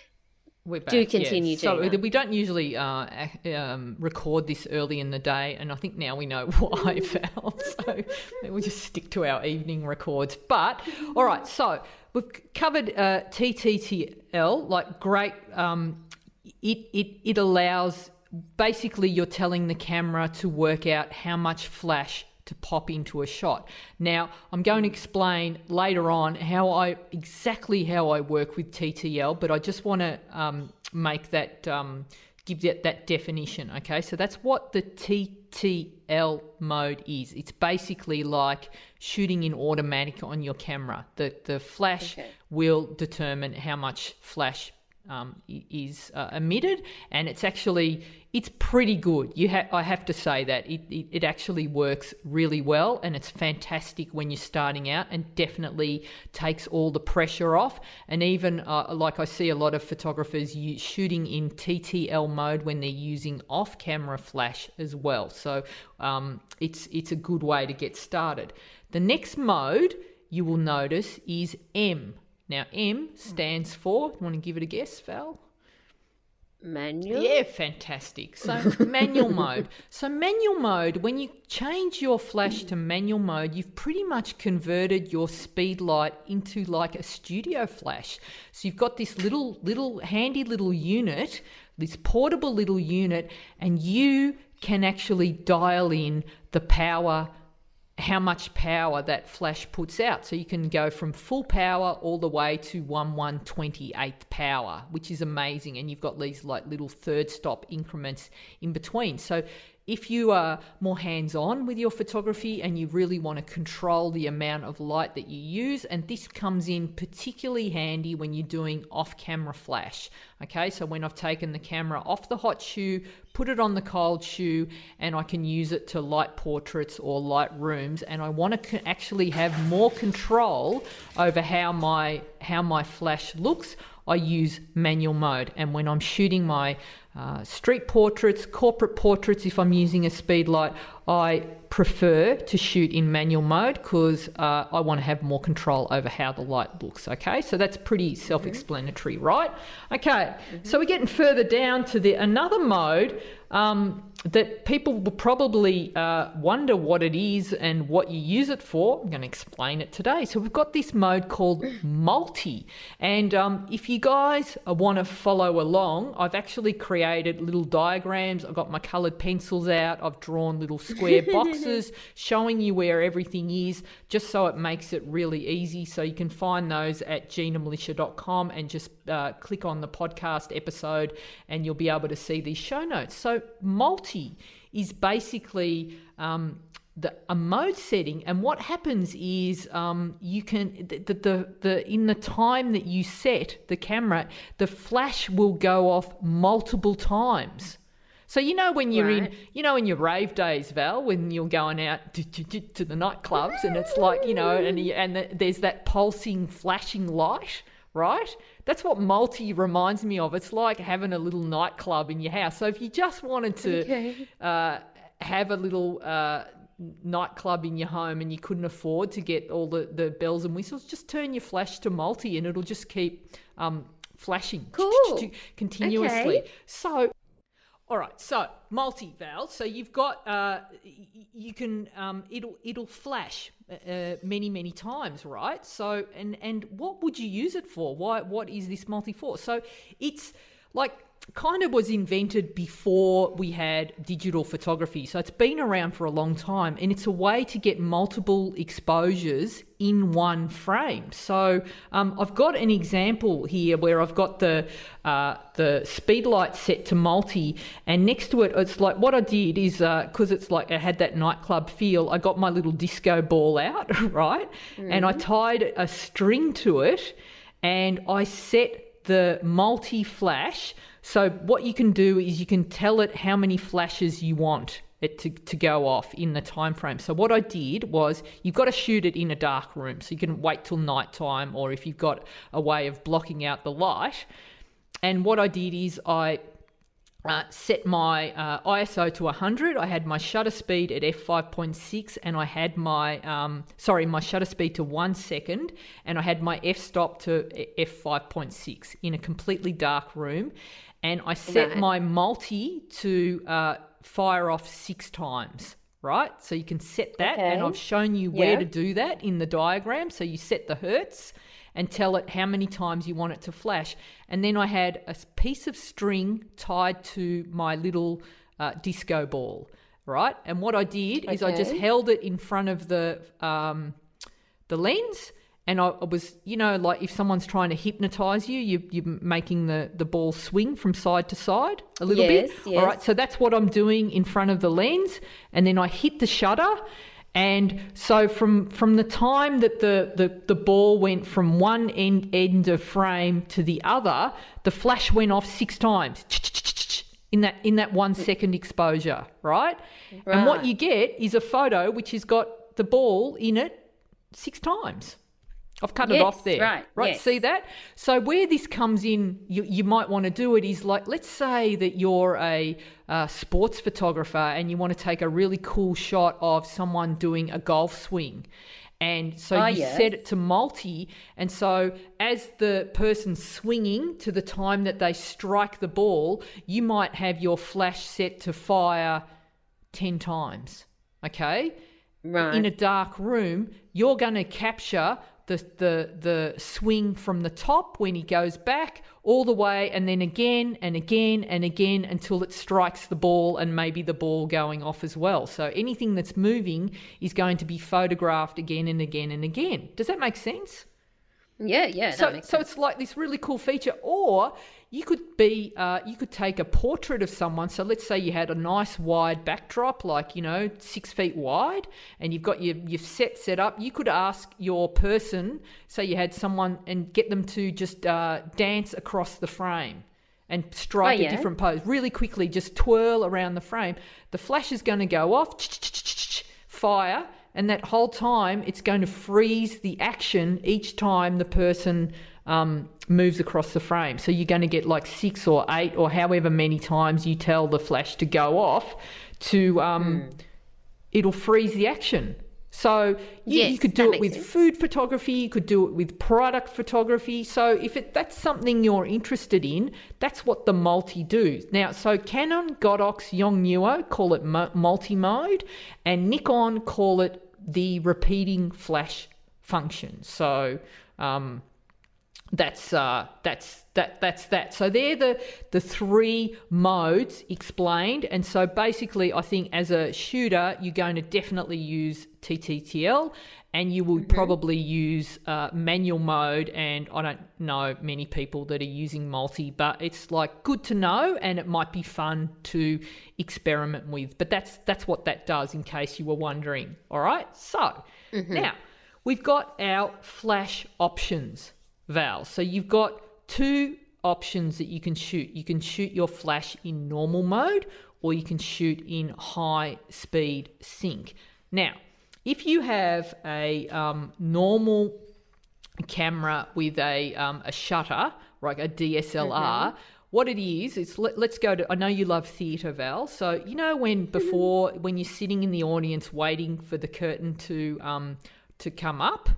Do yeah. continue, So Gina. we don't usually uh, um, record this early in the day, and I think now we know why, Val. So we'll just stick to our evening records. But all right, so we've covered uh, ETTL. Like great, um, it it it allows basically you're telling the camera to work out how much flash to pop into a shot. Now, I'm going to explain later on how I exactly how I work with TTL, but I just want to um, make that um, give that that definition. Okay, so that's what the TTL mode is. It's basically like shooting in automatic on your camera. The the flash Okay. will determine how much flash um, is uh, emitted, and it's actually it's pretty good. You ha- I have to say that it, it it actually works really well, and it's fantastic when you're starting out, and definitely takes all the pressure off. And even uh, like I see a lot of photographers shooting in TTL mode when they're using off-camera flash as well. So um, it's it's a good way to get started. The next mode you will notice is M. Now, M stands for, you want to give it a guess, Val? Manual. Yeah, fantastic. So, manual mode. So, manual mode, when you change your flash to manual mode, you've pretty much converted your speed light into like a studio flash. So, you've got this little, little, handy little unit, this portable little unit, and you can actually dial in the power how much power that flash puts out. So you can go from full power all the way to 1 128th power, which is amazing. And you've got these like little third stop increments in between. So if you are more hands on with your photography and you really want to control the amount of light that you use, and this comes in particularly handy when you're doing off camera flash. Okay, so when I've taken the camera off the hot shoe, put it on the cold shoe, and I can use it to light portraits or light rooms, and I want to actually have more control over how my how my flash looks. I use manual mode, and when I'm shooting my uh, street portraits, corporate portraits, if I'm using a speed light, I prefer to shoot in manual mode because uh, I want to have more control over how the light looks. Okay, so that's pretty self-explanatory, right? Okay, so we're getting further down to the another mode um, that people will probably uh, wonder what it is and what you use it for. I'm going to explain it today. So we've got this mode called multi, and um, if you guys want to follow along, I've actually created little diagrams. I've got my coloured pencils out. I've drawn little square boxes showing you where everything is, just so it makes it really easy. So you can find those at ginamilicia.com and just uh, click on the podcast episode, and you'll be able to see these show notes. So multi is basically um, the a mode setting, and what happens is um, you can the the the in the time that you set the camera, the flash will go off multiple times. So you know when you're in, you know in your rave days, Val, when you're going out to, to, to, to the nightclubs, and it's like you know, and and the, there's that pulsing, flashing light, right? That's what multi reminds me of. It's like having a little nightclub in your house. So if you just wanted to Okay. uh, have a little uh, nightclub in your home and you couldn't afford to get all the, the bells and whistles, just turn your flash to multi and it'll just keep um, flashing Cool. continuously. Okay. So, all right, so multi Val. So you've got uh, you can um, it'll it'll flash uh, many many times, right? So and and what would you use it for? Why what is this multi for? So it's like kind of was invented before we had digital photography. So it's been around for a long time and it's a way to get multiple exposures in one frame. So um, I've got an example here where I've got the uh, the speed light set to multi and next to it it's like what I did is because it's like I had that nightclub feel I got my little disco ball out right and I tied a string to it and I set the multi flash. So what you can do is you can tell it how many flashes you want it to, to go off in the time frame. So what I did was you've got to shoot it in a dark room. So you can wait till night time or if you've got a way of blocking out the light. And what I did is I uh, set my uh, ISO to 100. I had my shutter speed at f5.6, and I had my um, sorry my shutter speed to one second, and I had my f stop to f5.6 in a completely dark room, and I set Right. my multi to uh, fire off six times. Right, so you can set that, and I've shown you where Yeah. to do that in the diagram. So you set the hertz and tell it how many times you want it to flash. And then I had a piece of string tied to my little uh, disco ball, right? And what I did is I just held it in front of the um, the lens. And I I was, you know, like if someone's trying to hypnotize you, you you're making the, the ball swing from side to side a little bit. Yes, All right, so that's what I'm doing in front of the lens, and then I hit the shutter, and so from from the time that the, the, the ball went from one end end of frame to the other, the flash went off six times in that in that one second exposure, right? And what you get is a photo which has got the ball in it six times. I've cut it off there. right, Right. yes. See that? So where this comes in, you, you might want to do it is like, let's say that you're a uh, sports photographer and you want to take a really cool shot of someone doing a golf swing. And so Ah, you yes. set it to multi. And so as the person's swinging to the time that they strike the ball, you might have your flash set to fire 10 times. Okay? Right. in a dark room, you're going to capture the, the the swing from the top when he goes back all the way, and then again and again and again until it strikes the ball and maybe the ball going off as well. So anything that's moving is going to be photographed again and again and again. Does that make sense? Yeah, yeah. so, so it's like this really cool feature. Or you could be uh, you could take a portrait of someone. So let's say you had a nice wide backdrop like you know six feet wide and you've got your, your set set up. You could ask your person say you had someone and get them to just uh, dance across the frame and strike Oh, a different pose. Really quickly just twirl around the frame. The flash is going to go off. Fire and that whole time it's going to freeze the action each time the person um, moves across the frame. So you're going to get like six or eight or however many times you tell the flash to go off to um, it'll freeze the action. So you, you could do it with sense. food photography you could do it with product photography. So if it, that's something you're interested in that's what the multi do now so canon godox yongnuo call it multi-mode and nikon call it the repeating flash function. So um, that's uh, that's that that's that. So they're the the three modes explained, and so basically, I think as a shooter, you're going to definitely use ETTL, and you will probably use uh, manual mode. And I don't know many people that are using multi, but it's like good to know, and it might be fun to experiment with. But that's that's what that does, in case you were wondering. All right, so now we've got our flash options. Val. So you've got two options that you can shoot. You can shoot your flash in normal mode or you can shoot in high speed sync. Now, if you have a um, normal camera with a, um, a shutter, like a DSLR, what it is, it's let, us go to. I know you love theatre, Val. So you know when before when you're sitting in the audience waiting for the curtain to um to come up,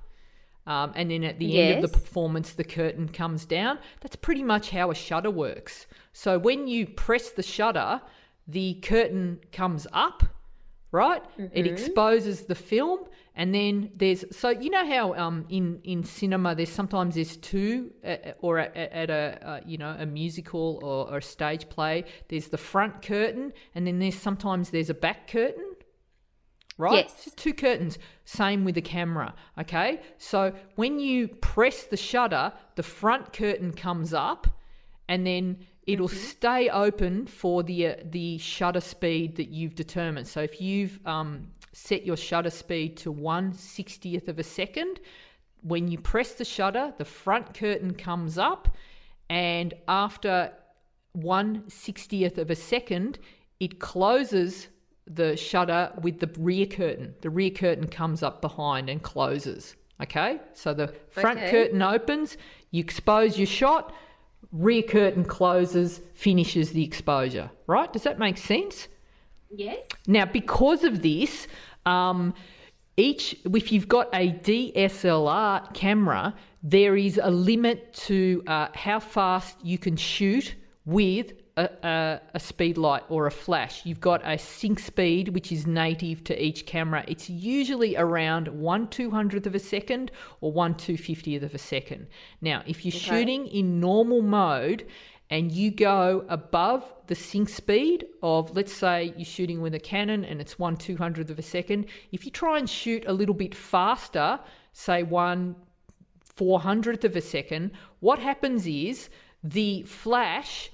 um, and then at the yes. end of the performance the curtain comes down. That's pretty much how a shutter works. So when you press the shutter, the curtain comes up, right? Mm-hmm. It exposes the film, and then there's so you know how um, in in cinema there's sometimes there's two uh, or at, at a uh, you know a musical or, or, a stage play there's the front curtain and then there's sometimes there's a back curtain right yes. two curtains same with the camera okay so when you press the shutter the front curtain comes up and then it'll mm-hmm. stay open for the uh, the shutter speed that you've determined so if you've um, set your shutter speed to 1 60th of a second. When you press the shutter, the front curtain comes up, and after 1 60th of a second, it closes the shutter with the rear curtain. The rear curtain comes up behind and closes. Okay, so the front okay. curtain opens, you expose your shot, rear curtain closes, finishes the exposure. Right? Does that make sense? Yes. Now, because of this, um, each if you've got a DSLR camera, there is a limit to uh, how fast you can shoot with a, a, a, speed light or a flash. You've got a sync speed, which is native to each camera. It's usually around 1 200th of a second or 1 250th of a second. Now, if you're okay. shooting in normal mode and you go above the sync speed of, let's say you're shooting with a Canon and it's 1 200th of a second, if you try and shoot a little bit faster, say 1 400th of a second, what happens is the flash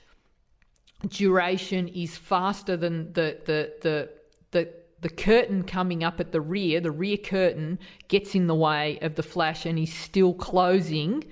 duration is faster than the, the, the, the the curtain coming up at the rear, the rear curtain gets in the way of the flash and is still closing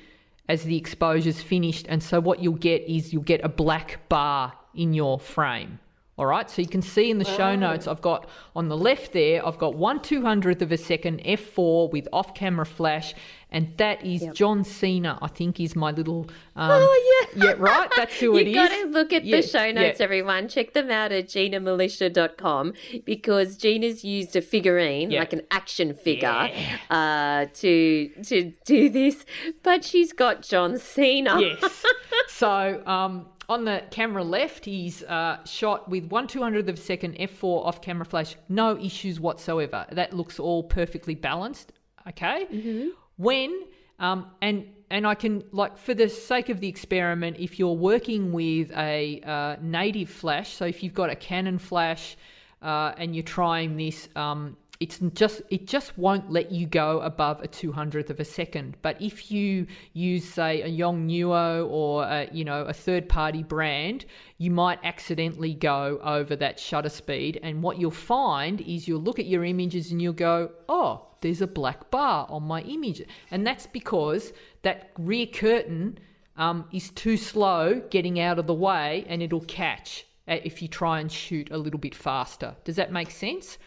as the exposure's finished. And so what you'll get is you'll get a black bar in your frame. All right, so you can see in the show oh. notes, I've got on the left there, I've got one two hundredth of a second f4 with off camera flash, and that is yep. John Cena, I think, is my little. Um, oh, yeah. Yeah, right? That's who it You've got to look at yeah, the show notes, yeah. everyone. Check them out at ginamilicia.com because Gina's used a figurine, yeah. like an action figure, uh, to, to do this, but she's got John Cena. Yes. so, um, on the camera left, he's uh, shot with one two hundredth of a second f4 off camera flash, no issues whatsoever. That looks all perfectly balanced. Okay. Mm-hmm. When um, and and I can like for the sake of the experiment, if you're working with a uh, native flash, so if you've got a Canon flash uh, and you're trying this. Um, it's just it just won't let you go above a 200th of a second but if you use say a Yongnuo or a, you know a third party brand you might accidentally go over that shutter speed and what you'll find is you'll look at your images and you'll go oh there's a black bar on my image and that's because that rear curtain um, is too slow getting out of the way and it'll catch uh, if you try and shoot a little bit faster does that make sense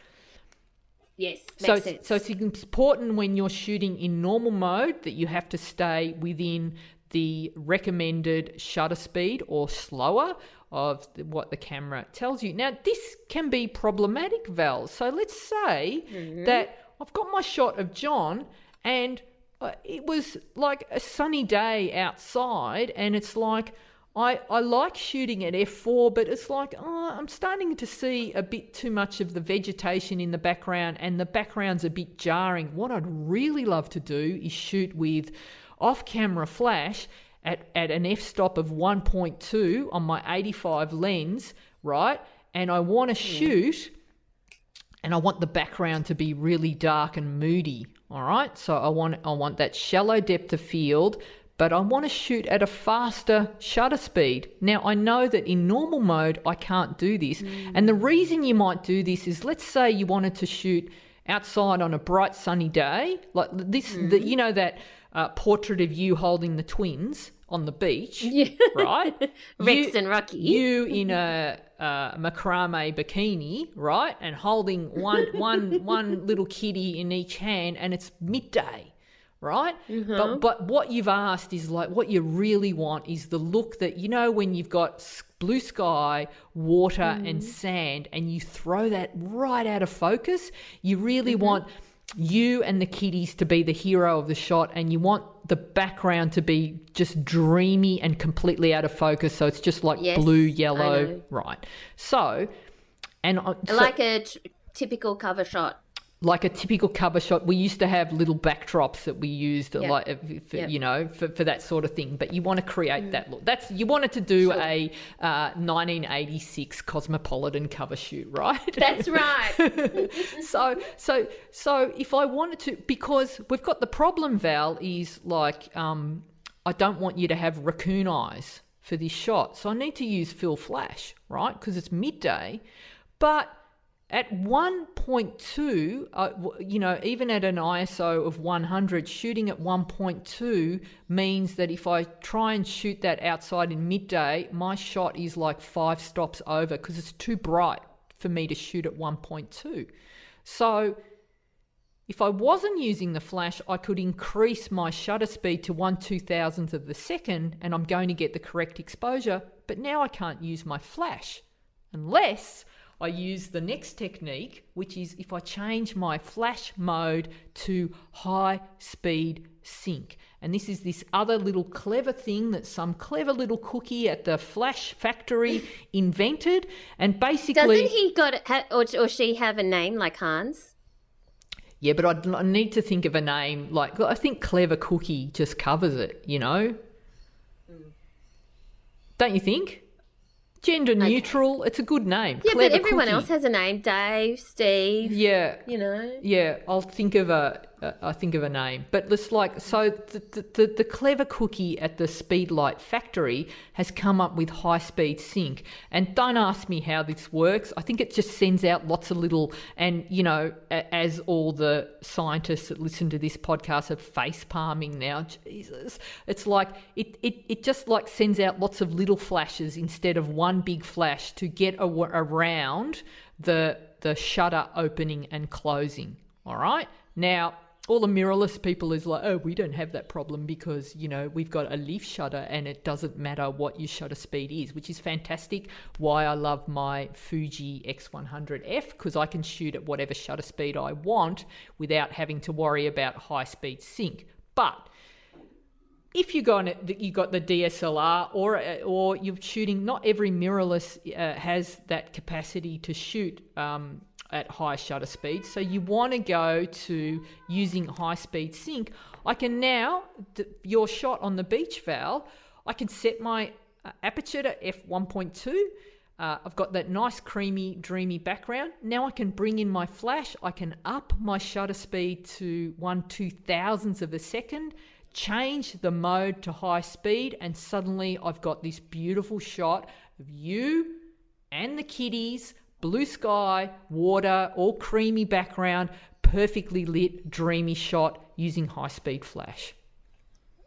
Yes, so sense. so it's important when you're shooting in normal mode that you have to stay within the recommended shutter speed or slower of what the camera tells you. Now this can be problematic, Val. So let's say mm-hmm. that I've got my shot of John and uh, it was like a sunny day outside and it's like I, I like shooting at f4, but it's like, oh, I'm starting to see a bit too much of the vegetation in the background, and the background's a bit jarring. What I'd really love to do is shoot with off camera flash at, at an f stop of 1.2 on my 85 lens, right? And I want to mm. shoot, and I want the background to be really dark and moody. All right, so I want I want that shallow depth of field, but I want to shoot at a faster shutter speed. Now, I know that in normal mode, I can't do this. Mm. And the reason you might do this is let's say you wanted to shoot outside on a bright sunny day, like this, mm. the, you know, that uh, portrait of you holding the twins on the beach, yeah. right? Rex you, and Rocky. You in a uh, macrame bikini, right, and holding one, one, one little kitty in each hand, and it's midday right? Mm-hmm. But but what you've asked is like what you really want is the look that you know when you've got blue sky, water, and mm. sand, and you throw that right out of focus. You really mm-hmm. want you and the kiddies to be the hero of the shot, and you want the background to be just dreamy and completely out of focus. So it's just like Yes, blue, yellow, right? So. And uh, so- like a t- typical cover shot. Like a typical cover shot. We used to have little backdrops that we used, Yeah. like for, Yeah. you know, for, for that sort of thing. But you want to create that look. That's you wanted to do a uh, 1986 Cosmopolitan cover shoot, right? That's right. so so so if I wanted to, because we've got the problem, Val, is like um, I don't want you to have raccoon eyes for this shot, so I need to use fill flash, right? Because it's midday, but at 1.2, uh, you know, even at an ISO of 100, shooting at 1.2 means that if I try and shoot that outside in midday, my shot is like five stops over because it's too bright for me to shoot at 1.2. So if I wasn't using the flash, I could increase my shutter speed to one two thousandth of the second and I'm going to get the correct exposure. But now I can't use my flash unless I use the next technique, which is if I change my flash mode to high speed sync. And this is this other little clever thing that some clever little cookie at the flash factory invented. And basically. Doesn't he got ha, or, or she have a name like Hans? Yeah, but I'd, I need to think of a name. Like, I think Clever Cookie just covers it, you know? Mm. Don't you think? Gender neutral. It's a good name. Yeah, Clever but everyone Cookie. else has a name. Dave, Steve. Yeah, You know. yeah. I'll think of a. Uh, I think of a name, but it's like so. The, the, the, clever cookie at the Speedlight factory has come up with high speed sync, and don't ask me how this works. I think it just sends out lots of little, and you know, as all the scientists that listen to this podcast are face palming now. Jesus, it's like it, it it just like sends out lots of little flashes instead of one big flash to get a, around the the shutter opening and closing. All right. Now, all the mirrorless people is like, oh, we don't have that problem because, you know, we've got a leaf shutter and it doesn't matter what your shutter speed is, which is fantastic. Why I love my Fuji X100F because I can shoot at whatever shutter speed I want without having to worry about high speed sync. But if you got you got the DSLR or or you're shooting. Not every mirrorless uh, has that capacity to shoot um, at high shutter speed. So you want to go to using high speed sync. I can now your shot on the beach Val. I can set my uh, aperture to f 1.2. Uh, I've got that nice creamy dreamy background. Now I can bring in my flash. I can up my shutter speed to one two thousandths of a second change the mode to high speed, and suddenly I've got this beautiful shot of you and the kiddies, blue sky, water, all creamy background, perfectly lit, dreamy shot using high speed flash.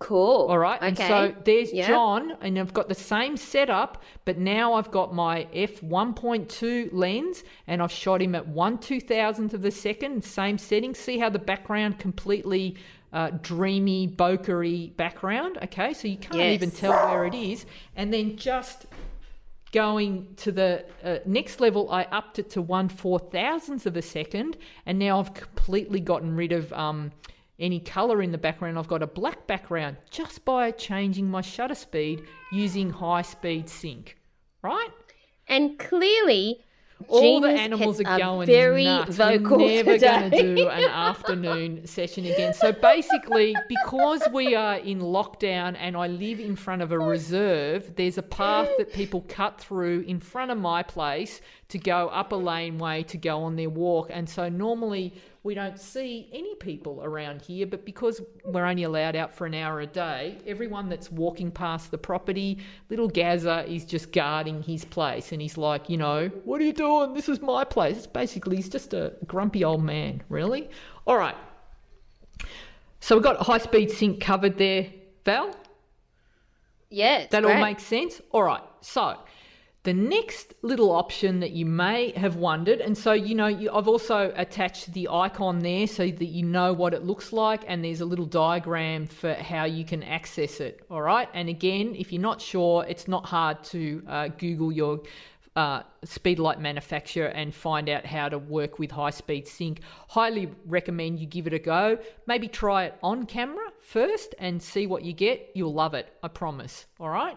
Cool. All right. And Okay. so there's Yeah. John, and I've got the same setup, but now I've got my f1.2 lens and I've shot him at one two thousandth of a second, same setting. See how the background completely uh, dreamy, bokery background. Okay. So you can't even tell where it is. And then just going to the uh, next level, I upped it to one four thousandth of a second, and now I've completely gotten rid of um, any color in the background. I've got a black background just by changing my shutter speed using high speed sync. Right? And clearly, All the animals are going very nuts. vocal We're never going to do an afternoon session again. So basically, because we are in lockdown and I live in front of a reserve, there's a path that people cut through in front of my place to go up a laneway to go on their walk. And so normally we don't see any people around here, but because we're only allowed out for an hour a day, everyone that's walking past the property, little Gazza is just guarding his place. And he's like, you know, what are you doing? This is my place. It's basically, he's just a grumpy old man, really. All right. So we've got high speed sync covered there, Val. yeah, That great. all makes sense? All right. So The next little option that you may have wondered, and so you know, you, I've also attached the icon there so that you know what it looks like, and there's a little diagram for how you can access it. All right, and again, if you're not sure, it's not hard to uh, Google your uh, Speedlite manufacturer and find out how to work with high speed sync. Highly recommend you give it a go. Maybe try it on camera first and see what you get. You'll love it, I promise. All right.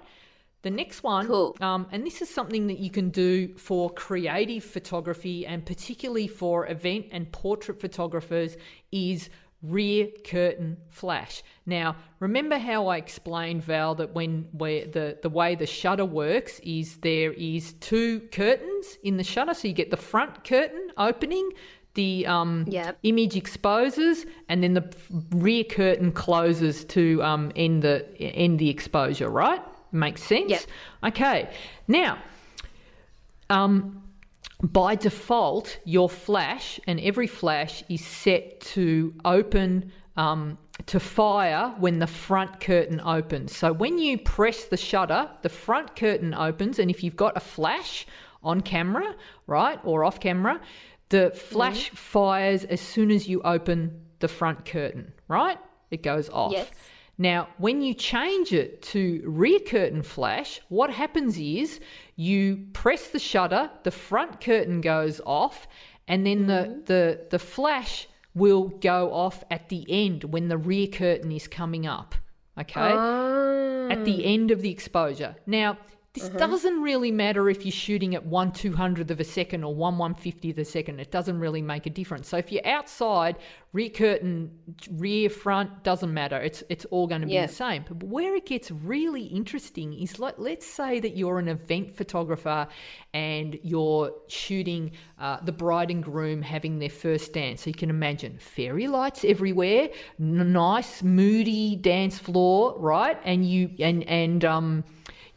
The next one, Cool. um, and this is something that you can do for creative photography and particularly for event and portrait photographers, is rear curtain flash. Now, remember how I explained, Val, that when where the, the way the shutter works is there is two curtains in the shutter. So you get the front curtain opening, the um, Yep. image exposes, and then the rear curtain closes to um, end the end the exposure. Right? Makes sense. Yep. Okay. Now, um, by default, your flash and every flash is set to open um, to fire when the front curtain opens. So when you press the shutter, the front curtain opens, and if you've got a flash on camera, right, or off camera, the flash fires as soon as you open the front curtain, right? It goes off. Yes. Now, when you change it to rear curtain flash, what happens is you press the shutter, the front curtain goes off, and then the, mm-hmm. the, the flash will go off at the end when the rear curtain is coming up. Okay? At the ah. end of the exposure. Now, this doesn't really matter if you're shooting at one two hundredth of a second or one one fiftieth of a second. It doesn't really make a difference. So if you're outside, rear curtain, rear front doesn't matter. It's it's all going to be Yeah. the same. But where it gets really interesting is like let's say that you're an event photographer and you're shooting uh, the bride and groom having their first dance. So you can imagine fairy lights everywhere, n- nice moody dance floor, right? And you and and um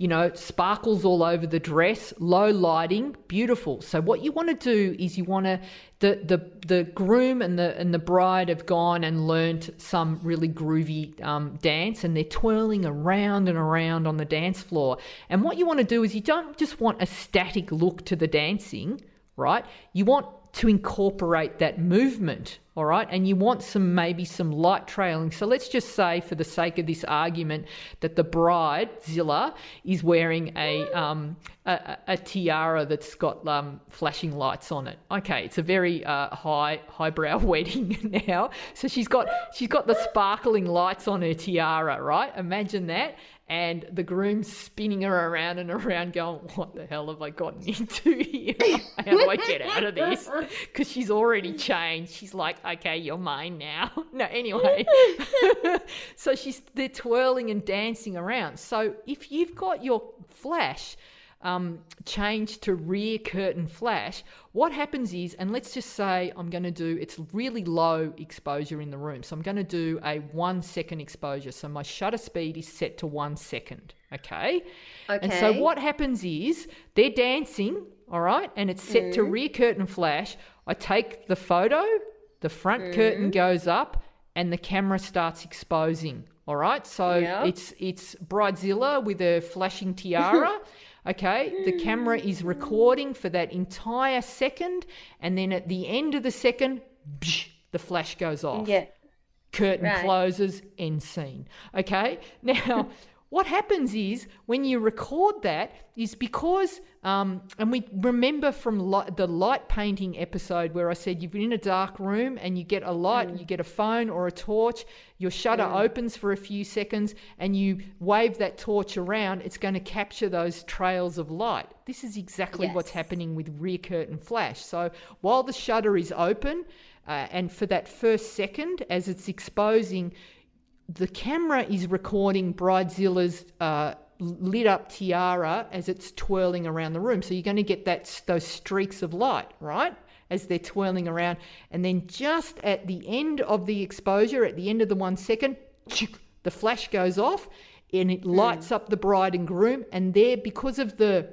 you know, sparkles all over the dress, low lighting, beautiful. So what you want to do is you want to the the the groom and the and the bride have gone and learnt some really groovy um, dance, and they're twirling around and around on the dance floor. And what you want to do is you don't just want a static look to the dancing, right? You want to incorporate that movement all right and you want some maybe some light trailing. So let's just say for the sake of this argument that the bride zilla is wearing a um a, a tiara that's got um flashing lights on it. Okay it's a very uh, high highbrow wedding now. So she's got she's got the sparkling lights on her tiara right? Imagine that and the groom's spinning her around and around, going, What the hell have I gotten into here? How do I get out of this? Because she's already changed. She's like, Okay, you're mine now. No, anyway. so she's they're twirling and dancing around. So if you've got your flash um, changed to rear curtain flash, what happens is, and let's just say I'm going to do, it's really low exposure in the room. So I'm going to do a one second exposure. So my shutter speed is set to one second. Okay. okay. And so what happens is they're dancing, all right, and it's set to rear curtain flash. I take the photo, the front curtain goes up, and the camera starts exposing. All right, so it's it's Bridezilla with a flashing tiara. Okay, the camera is recording for that entire second, and then at the end of the second, the flash goes off Yeah. curtain Right. closes, end scene. Okay, now what happens is when you record that is because, um, and we remember from the light painting episode where I said you've been in a dark room and you get a light, you get a phone or a torch, your shutter opens for a few seconds, and you wave that torch around, it's going to capture those trails of light. This is exactly what's happening with rear curtain flash. So while the shutter is open, uh, and for that first second, as it's exposing, the camera is recording Bridezilla's uh, lit up tiara as it's twirling around the room. So you're going to get that those streaks of light, right? As they're twirling around, and then just at the end of the exposure, at the end of the one second, the flash goes off, and it lights up the bride and groom, and there because of the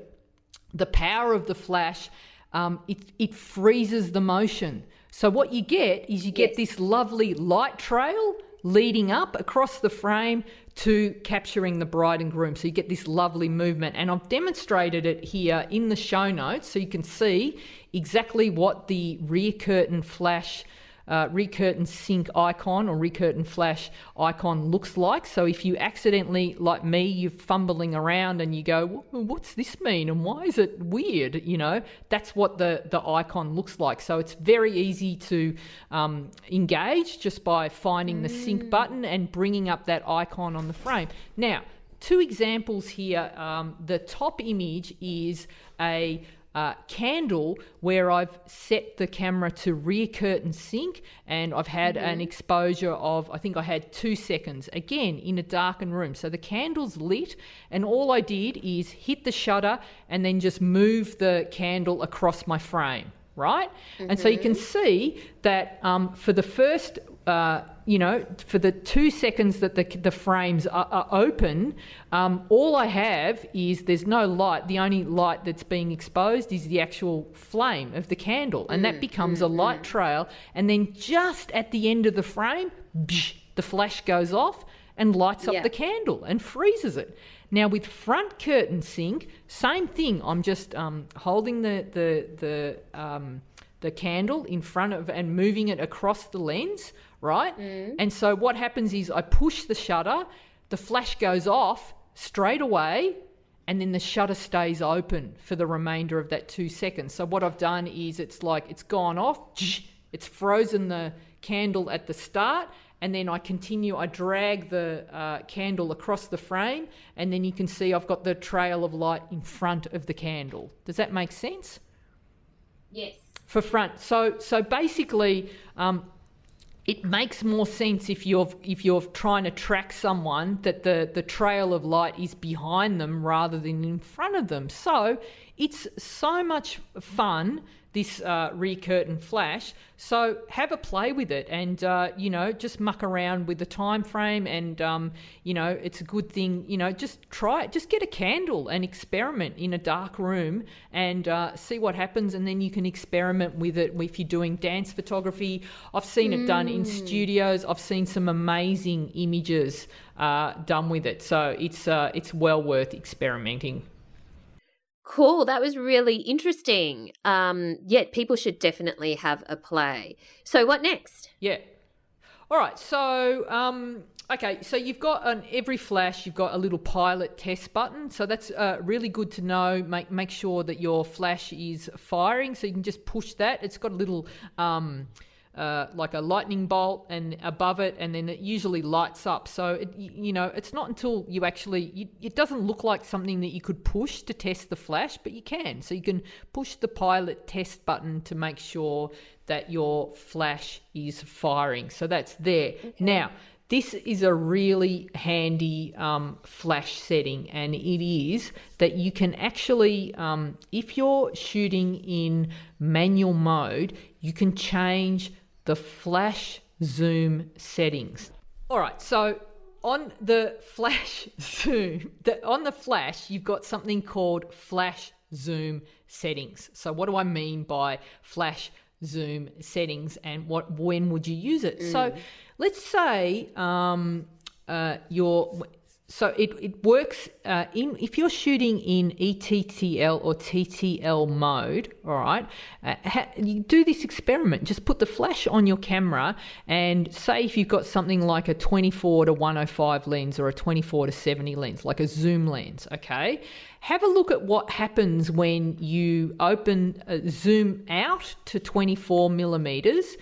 the power of the flash, um, it, it freezes the motion. So what you get is you get Yes. this lovely light trail leading up across the frame to capturing the bride and groom. So you get this lovely movement. And I've demonstrated it here in the show notes so you can see exactly what the rear curtain flash uh, recurtain sync icon or recurtain flash icon looks like. So if you accidentally, like me, you're fumbling around and you go, what's this mean and why is it weird? You know, that's what the, the icon looks like. So it's very easy to um, engage just by finding the sync mm. button and bringing up that icon on the frame. Now, two examples here. Um, the top image is a uh, candle where I've set the camera to rear curtain sync and I've had mm-hmm. an exposure of, I think I had two seconds, again in a darkened room. So the candle's lit, and all I did is hit the shutter and then just move the candle across my frame, right? Mm-hmm. And so you can mm-hmm. see that um, for the first uh, you know, for the two seconds that the, the frames are, are open, um, all I have is there's no light. The only light that's being exposed is the actual flame of the candle, and mm, that becomes mm, a light mm. trail. And then just at the end of the frame, bsh, the flash goes off and lights up yeah. the candle and freezes it. Now with front curtain sync, same thing. I'm just um, holding the the the um, the candle in front of and moving it across the lens right? Mm. And so what happens is I push the shutter, the flash goes off straight away, and then the shutter stays open for the remainder of that two seconds. So what I've done is it's like it's gone off, it's frozen the candle at the start, and then I continue, I drag the uh, candle across the frame, and then you can see I've got the trail of light in front of the candle. Does that make sense? Yes. For front. So, so basically, um, it makes more sense if you're if you're trying to track someone that the the trail of light is behind them rather than in front of them. So it's so much fun this uh, rear curtain flash. So have a play with it, and uh, you know just muck around with the time frame, and um, you know it's a good thing. You know just try it. Just get a candle and experiment in a dark room and uh, see what happens, and then you can experiment with it if you're doing dance photography. I've seen mm. it done in mm. studios. I've seen some amazing images uh, done with it. So it's uh, it's well worth experimenting. Cool. That was really interesting. Um, yeah, people should definitely have a play. So, what next? Yeah. All right. So, um, okay. So you've got on every flash, you've got a little pilot test button. So that's uh, really good to know. Make make sure that your flash is firing. So you can just push that. It's got a little. Um, uh, like a lightning bolt and above it and then it usually lights up. So it, you know it's not until you actually you, it doesn't look like something that you could push to test the flash but you can. So you can push the pilot test button to make sure that your flash is firing. So that's there. Okay. now this is a really handy um, flash setting, and it is that you can actually, um, if you're shooting in manual mode, you can change the flash zoom settings. All right, so on the flash zoom, the, on the flash, you've got something called flash zoom settings. So what do I mean by flash zoom settings and what when would you use it? Mm. So let's say um, uh, you're so it, it works uh, in if you're shooting in ETTL or TTL mode, all right. Uh, ha, you do this experiment. Just put the flash on your camera and say if you've got something like a 24 to 105 lens or a 24 to 70 lens, like a zoom lens, okay. Have a look at what happens when you open uh, zoom out to 24 millimeters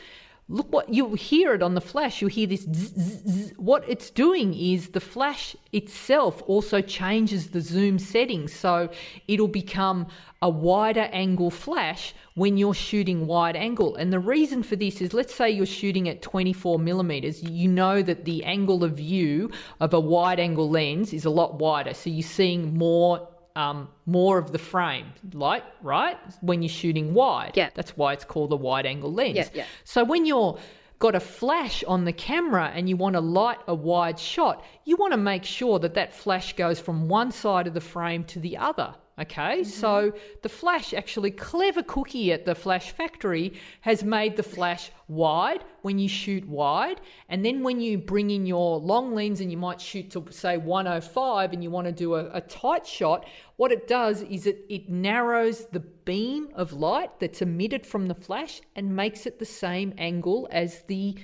look what you hear it on the flash. You hear this zzz, zzz. what it's doing is the flash itself also changes the zoom settings. So it'll become a wider angle flash when you're shooting wide angle. And the reason for this is let's say you're shooting at 24 millimeters you know that the angle of view of a wide angle lens is a lot wider. So you're seeing more um, more of the frame, light, right when you're shooting wide. Yeah, that's why it's called a wide angle lens. Yeah, yeah. So when you're got a flash on the camera and you want to light a wide shot, you want to make sure that that flash goes from one side of the frame to the other, Okay, so the flash actually, clever cookie at the flash factory has made the flash wide when you shoot wide, and then when you bring in your long lens and you might shoot to say 105 and you want to do a, a tight shot, what it does is it, it narrows the beam of light that's emitted from the flash and makes it the same angle as the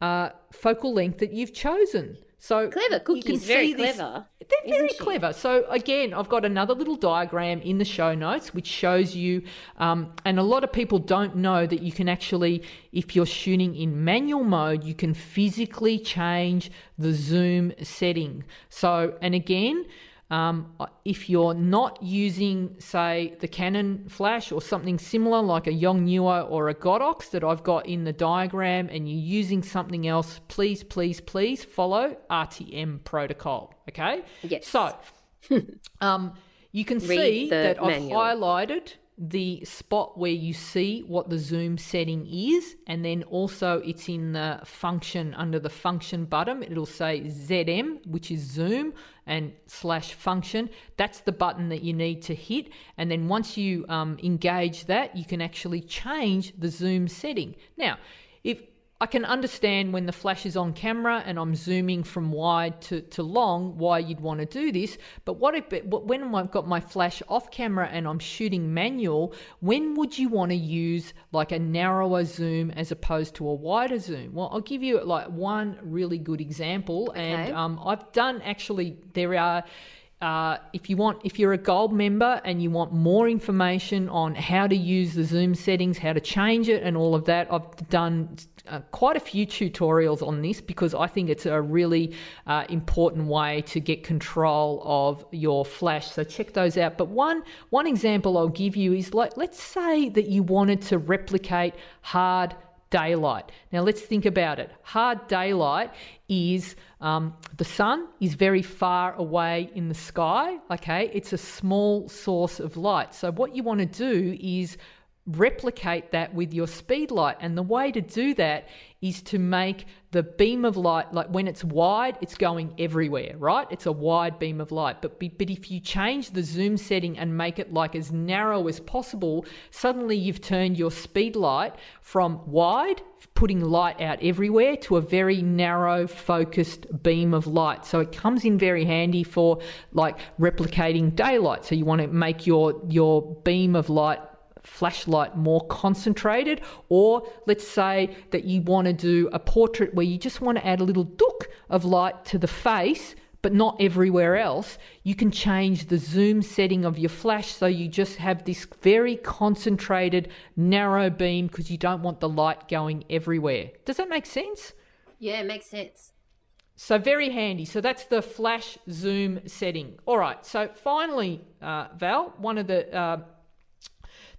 uh, focal length that you've chosen. So Clever you can very see this- they're very she? clever. So again, I've got another little diagram in the show notes which shows you, um, and a lot of people don't know that you can actually, if you're shooting in manual mode, you can physically change the zoom setting. So, and again. Um, if you're not using, say, the Canon flash or something similar like a Yongnuo or a Godox that I've got in the diagram, and you're using something else, please, please, please follow RTM protocol. Okay. Yes. So, um, you can Read see that manual. I've highlighted the spot where you see what the zoom setting is, and then also it's in the function under the function button. It'll say ZM, which is zoom, and slash function. That's the button that you need to hit, and then once you um, engage that, you can actually change the zoom setting. Now, if I can understand when the flash is on camera and I'm zooming from wide to, to long why you'd want to do this. But what if but when I've got my flash off camera and I'm shooting manual, when would you want to use like a narrower zoom as opposed to a wider zoom? Well, I'll give you like one really good example, and um, I've done actually there are. Uh, if you want, if you're a gold member and you want more information on how to use the Zoom settings, how to change it, and all of that, I've done uh, quite a few tutorials on this because I think it's a really uh, important way to get control of your flash. So check those out. But one one example I'll give you is like, let's say that you wanted to replicate hard daylight. Now let's think about it. Hard daylight is um, the sun is very far away in the sky. Okay, it's a small source of light. So what you want to do is replicate that with your speed light. And the way to do that is to make the beam of light like when it's wide it's going everywhere right? It's a wide beam of light. But but if you change the zoom setting and make it like as narrow as possible suddenly you've turned your speed light from wide putting light out everywhere to a very narrow focused beam of light. So it comes in very handy for like replicating daylight. So you want to make your your beam of light flashlight more concentrated or let's say that you want to do a portrait where you just want to add a little dook of light to the face but not everywhere else you can change the zoom setting of your flash so you just have this very concentrated narrow beam because you don't want the light going everywhere does that make sense Yeah, it makes sense. so very handy. So that's the flash zoom setting. All right. So finally, uh, Val, one of the uh,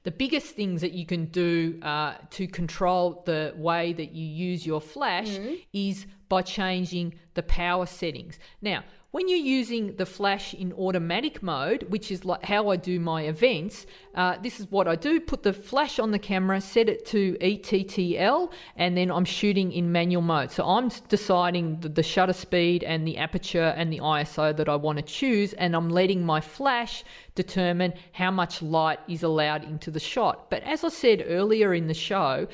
the biggest things that you can do uh, to control the way that you use your flash is by changing the power settings. Now, when you're using the flash in automatic mode, which is like how I do my events, uh, this is what I do: put the flash on the camera, set it to ETTL, and then I'm shooting in manual mode. So I'm deciding the, the shutter speed and the aperture and the ISO that I want to choose, and I'm letting my flash determine how much light is allowed into the shot. But as I said earlier in the show,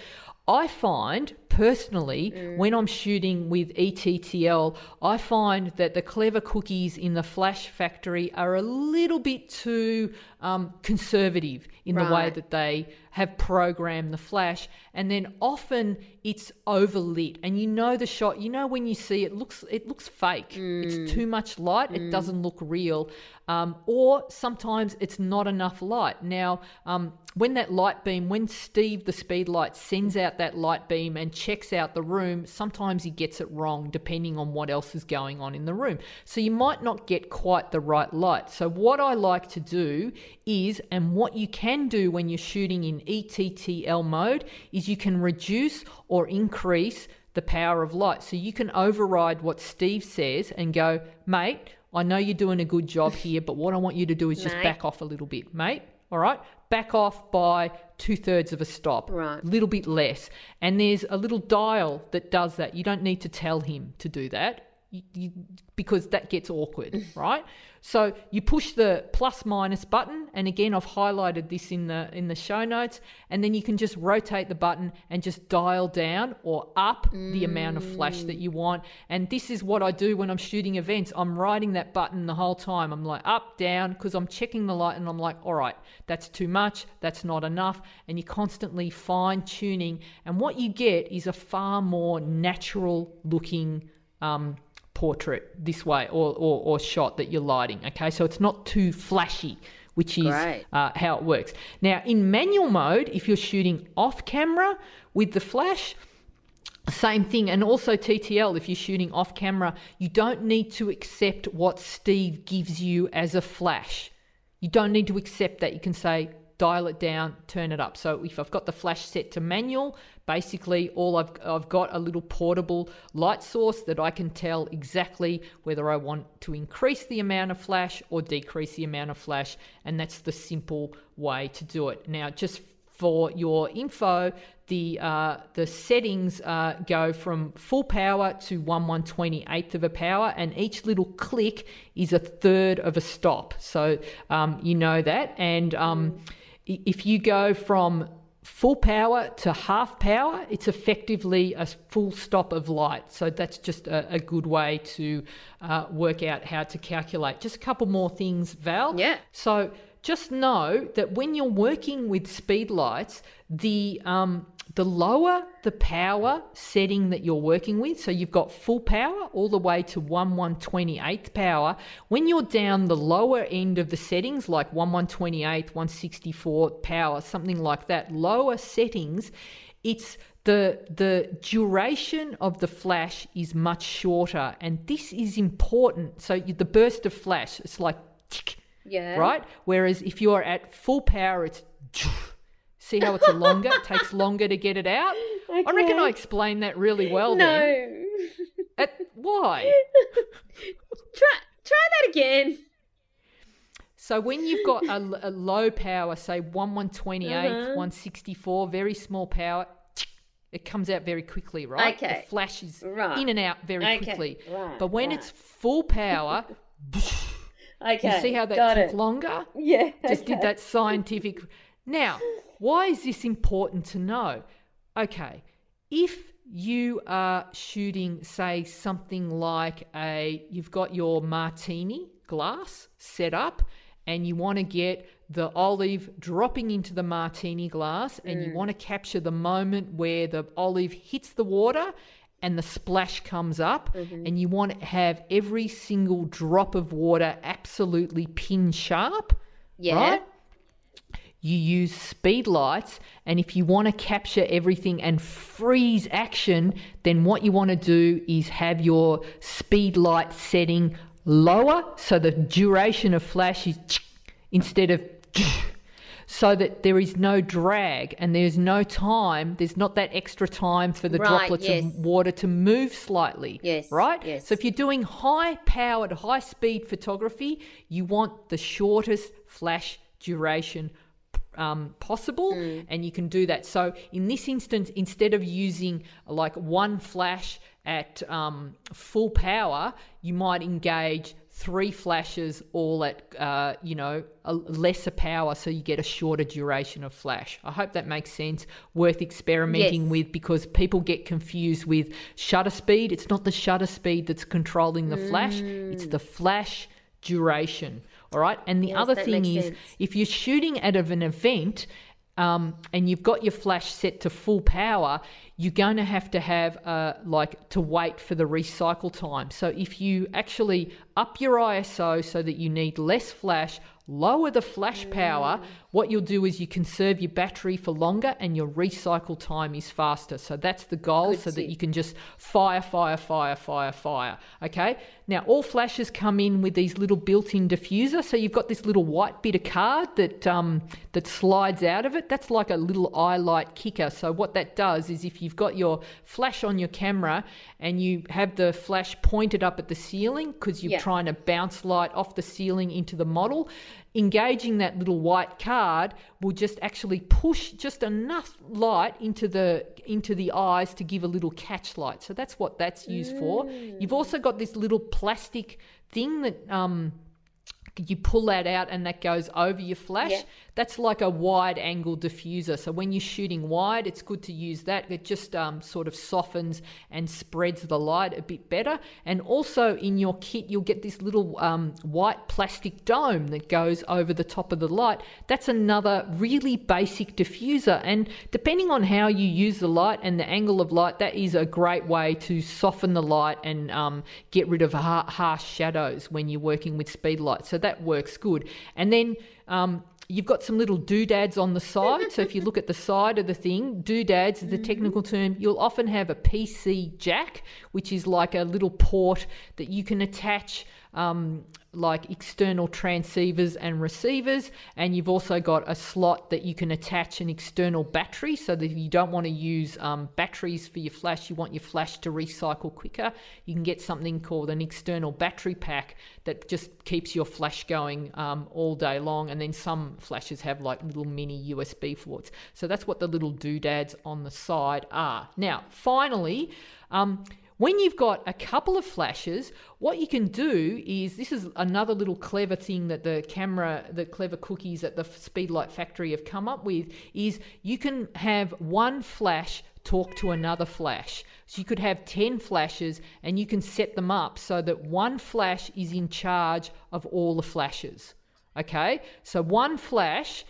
I find personally mm. when I'm shooting with ETTL, I find that the clever cookies in the Flash factory are a little bit too um, conservative in the way that they have programmed the flash, and then often it's overlit, and you know the shot. You know when you see it looks it looks fake. It's too much light. It doesn't look real, um, or sometimes it's not enough light. Now, um, when that light beam, when Steve the speed light sends out that light beam and checks out the room, sometimes he gets it wrong depending on what else is going on in the room. So you might not get quite the right light. So what I like to do is, and what you can do when you're shooting in ETTL mode, is you can reduce or increase the power of light. So you can override what Steve says and go, mate, I know you're doing a good job here, but what I want you to do is just Mate. back off a little bit, mate. All right, back off by two thirds of a stop, Right. a little bit less. And there's a little dial that does that. You don't need to tell him to do that. You, because that gets awkward, right? So you push the plus minus button, and again, I've highlighted this in the in the show notes, and then you can just rotate the button and just dial down or up mm. the amount of flash that you want. And this is what I do when I'm shooting events. I'm riding that button the whole time. I'm like up, down, because I'm checking the light, and I'm like, all right, that's too much, that's not enough, and you're constantly fine tuning. And what you get is a far more natural looking. Um, portrait this way or, or, or shot that you're lighting. Okay, so it's not too flashy which is uh, how it works. Now, in manual mode, if you're shooting off camera with the flash, same thing. And also TTL, if you're shooting off camera, you don't need to accept what Steve gives you as a flash. You don't need to accept that. You can say, dial it down, turn it up. So if I've got the flash set to manual, Basically, all I've, I've got a little portable light source that I can tell exactly whether I want to increase the amount of flash or decrease the amount of flash, and that's the simple way to do it. Now, just for your info, the uh, the settings uh, go from full power to one one twenty eighth of a power, and each little click is a third of a stop. So um, you know that, and um, if you go from full power to half power, it's effectively a full stop of light. So that's just a, a good way to uh, work out how to calculate. Just a couple more things, Val. Yeah. So just know that when you're working with speed lights, the um, the lower the power setting that you're working with, so you've got full power all the way to 1 128th power, when you're down the lower end of the settings, like 1 128th, 164 power, something like that, lower settings, it's the the duration of the flash is much shorter and this is important. So you, the burst of flash it's like tick, yeah. right? Whereas if you're at full power it's See how it's longer? it takes longer to get it out. Okay. I reckon I explained that really well. No. Then. At, why? try try that again. So when you've got a, a low power, say one one twenty eight, uh-huh. one sixty four, very small power, it comes out very quickly, right? Okay. It flashes right. in and out very okay. quickly. Right. But when right. it's full power, okay. You see how that Got took it. longer? Yeah. Just did that scientific. Now, why is this important to know? Okay, if you are shooting, say, something like a, you've got your martini glass set up and you want to get the olive dropping into the martini glass and you mm. want to capture the moment where the olive hits the water and the splash comes up mm-hmm. and you want to have every single drop of water absolutely pin sharp Yeah. right you use speed lights and if you want to capture everything and freeze action then what you want to do is have your speed light setting lower so the duration of flash is instead of so that there is no drag and there's no time there's not that extra time for the Right, droplets yes. of water to move slightly Yes, right yes. so if you're doing high powered high speed photography you want the shortest flash duration um, possible Mm. and you can do that. So in this instance instead of using like one flash at um, full power you might engage three flashes all at uh, you know a lesser power so you get a shorter duration of flash. I hope that makes sense. Worth experimenting Yes. with because people get confused with shutter speed. It's not the shutter speed that's controlling the flash. It's the flash duration all right and the Yes, other thing is sense. if you're shooting at of an event um, and you've got your flash set to full power, you're going to have to have uh, like to wait for the recycle time. So if you actually up your ISO so that you need less flash, lower the flash power, what you'll do is you conserve your battery for longer and your recycle time is faster. So that's the goal Good so that you can just fire, fire, fire, fire, fire. Okay. Now all flashes come in with these little built-in diffuser. So you've got this little white bit of card that um, that slides out of it. That's like a little eye light kicker. So what that does is if you've got your flash on your camera and you have the flash pointed up at the ceiling because you're Yeah. trying to bounce light off the ceiling into the model, engaging that little white card will just actually push just enough light into the into the eyes to give a little catch light. So that's what that's used mm. for. You've also got this little plastic thing that um, you pull that out and that goes over your flash. Yeah. That's like a wide angle diffuser. So when you're shooting wide, it's good to use that. It just um, sort of softens and spreads the light a bit better. And also in your kit, you'll get this little um, white plastic dome that goes over the top of the light. That's another really basic diffuser. And depending on how you use the light and the angle of light, that is a great way to soften the light and um, get rid of harsh shadows when you're working with speed light. So that works good. And then um, You've got some little doodads on the side. so if you look at the side of the thing, doodads is the technical term. You'll often have a PC jack, which is like a little port that you can attach um, like external transceivers and receivers. And you've also got a slot that you can attach an external battery so that if you don't want to use um, batteries for your flash, you want your flash to recycle quicker, you can get something called an external battery pack that just keeps your flash going um, all day long. And then some flashes have like little mini USB ports. So that's what the little doodads on the side are. Now, finally, um, when you've got a couple of flashes, what you can do is this is another little clever thing that the camera, the clever cookies at the Speedlight factory have come up with is you can have one flash talk to another flash. So you could have 10 flashes and you can set them up so that one flash is in charge of all the flashes. Okay? So one flash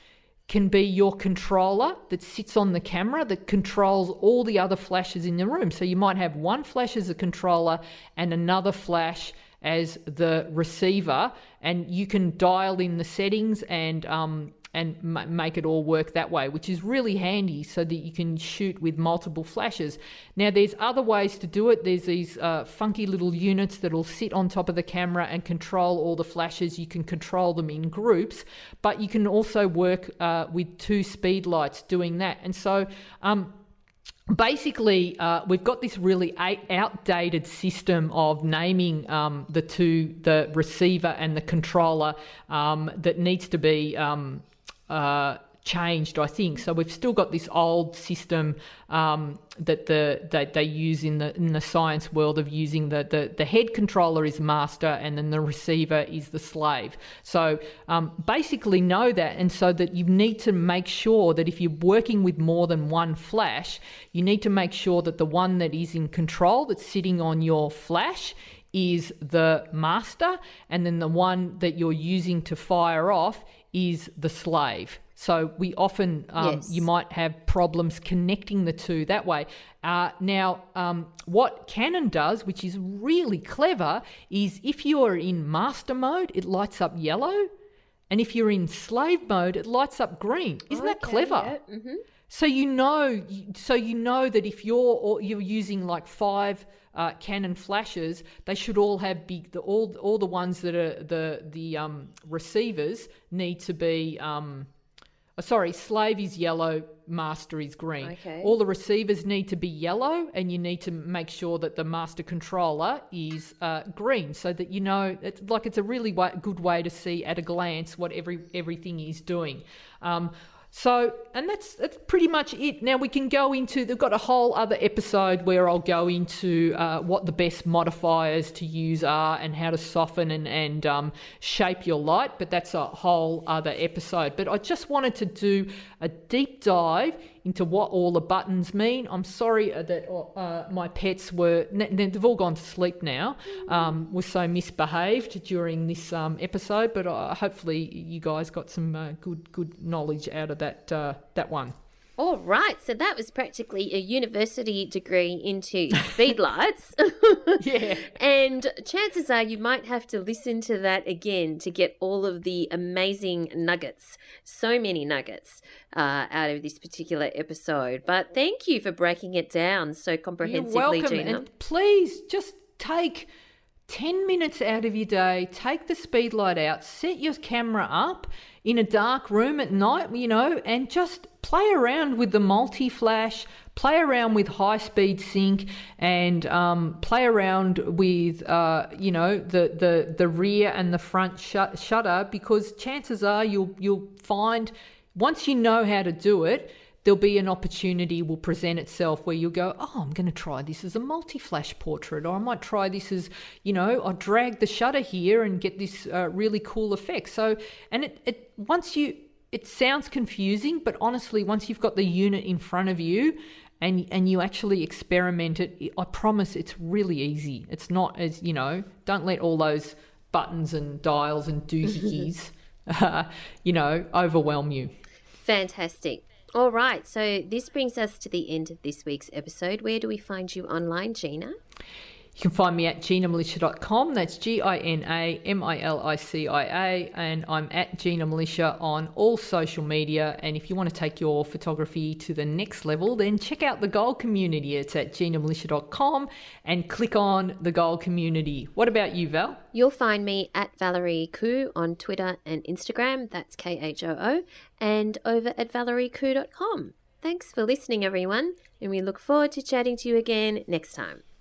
can be your controller that sits on the camera that controls all the other flashes in the room. So you might have one flash as a controller and another flash as the receiver, and you can dial in the settings and um, and m- make it all work that way, which is really handy so that you can shoot with multiple flashes. Now, there's other ways to do it. There's these uh, funky little units that'll sit on top of the camera and control all the flashes. You can control them in groups, but you can also work uh, with two speed lights doing that. And so, um, basically, uh, we've got this really outdated system of naming um, the two, the receiver and the controller, um, that needs to be um, uh, changed, I think. So we've still got this old system um, that the that they use in the in the science world of using the, the the head controller is master and then the receiver is the slave. So um, basically know that, and so that you need to make sure that if you're working with more than one flash, you need to make sure that the one that is in control that's sitting on your flash is the master, and then the one that you're using to fire off is the slave. So we often, um, yes. you might have problems connecting the two that way. Uh, now, um, what Canon does, which is really clever, is if you are in master mode, it lights up yellow. And if you're in slave mode, it lights up green. Isn't okay, that clever? Yeah. Mm-hmm. So you know, so you know that if you're you're using like five uh, Canon flashes, they should all have big. The, all all the ones that are the the um, receivers need to be. Um, oh, sorry, slave is yellow, master is green. Okay. All the receivers need to be yellow, and you need to make sure that the master controller is uh, green, so that you know it's like it's a really way, good way to see at a glance what every everything is doing. Um, so, and that's that's pretty much it. Now we can go into. They've got a whole other episode where I'll go into uh, what the best modifiers to use are and how to soften and and um, shape your light. But that's a whole other episode. But I just wanted to do a deep dive into what all the buttons mean. I'm sorry uh, that uh, my pets were, they've all gone to sleep now, um, were so misbehaved during this um, episode, but uh, hopefully you guys got some uh, good good knowledge out of that, uh, that one. All right, so that was practically a university degree into speedlights. yeah. And chances are you might have to listen to that again to get all of the amazing nuggets, so many nuggets uh, out of this particular episode. But thank you for breaking it down so comprehensively, You're welcome. Gina. And please just take 10 minutes out of your day, take the speedlight out, set your camera up in a dark room at night, you know, and just play around with the multi flash, play around with high speed sync, and um, play around with, uh, you know, the, the, the rear and the front sh- shutter because chances are you'll, you'll find once you know how to do it, there'll be an opportunity will present itself where you'll go, oh, I'm going to try this as a multi-flash portrait, or I might try this as, you know, I'll drag the shutter here and get this uh, really cool effect. So, and it, it once you, it sounds confusing, but honestly, once you've got the unit in front of you and and you actually experiment it, I promise it's really easy. It's not as you know. Don't let all those buttons and dials and doohickeys, uh, you know, overwhelm you. Fantastic. All right, so this brings us to the end of this week's episode. Where do we find you online, Gina? You can find me at ginamilicia.com. That's G I N A M I L I C I A. And I'm at Gina Milicia on all social media. And if you want to take your photography to the next level, then check out the Gold Community. It's at ginamilicia.com and click on the Gold Community. What about you, Val? You'll find me at Valerie Khoo on Twitter and Instagram. That's K H O O. And over at valeriekhoo.com. Thanks for listening, everyone. And we look forward to chatting to you again next time.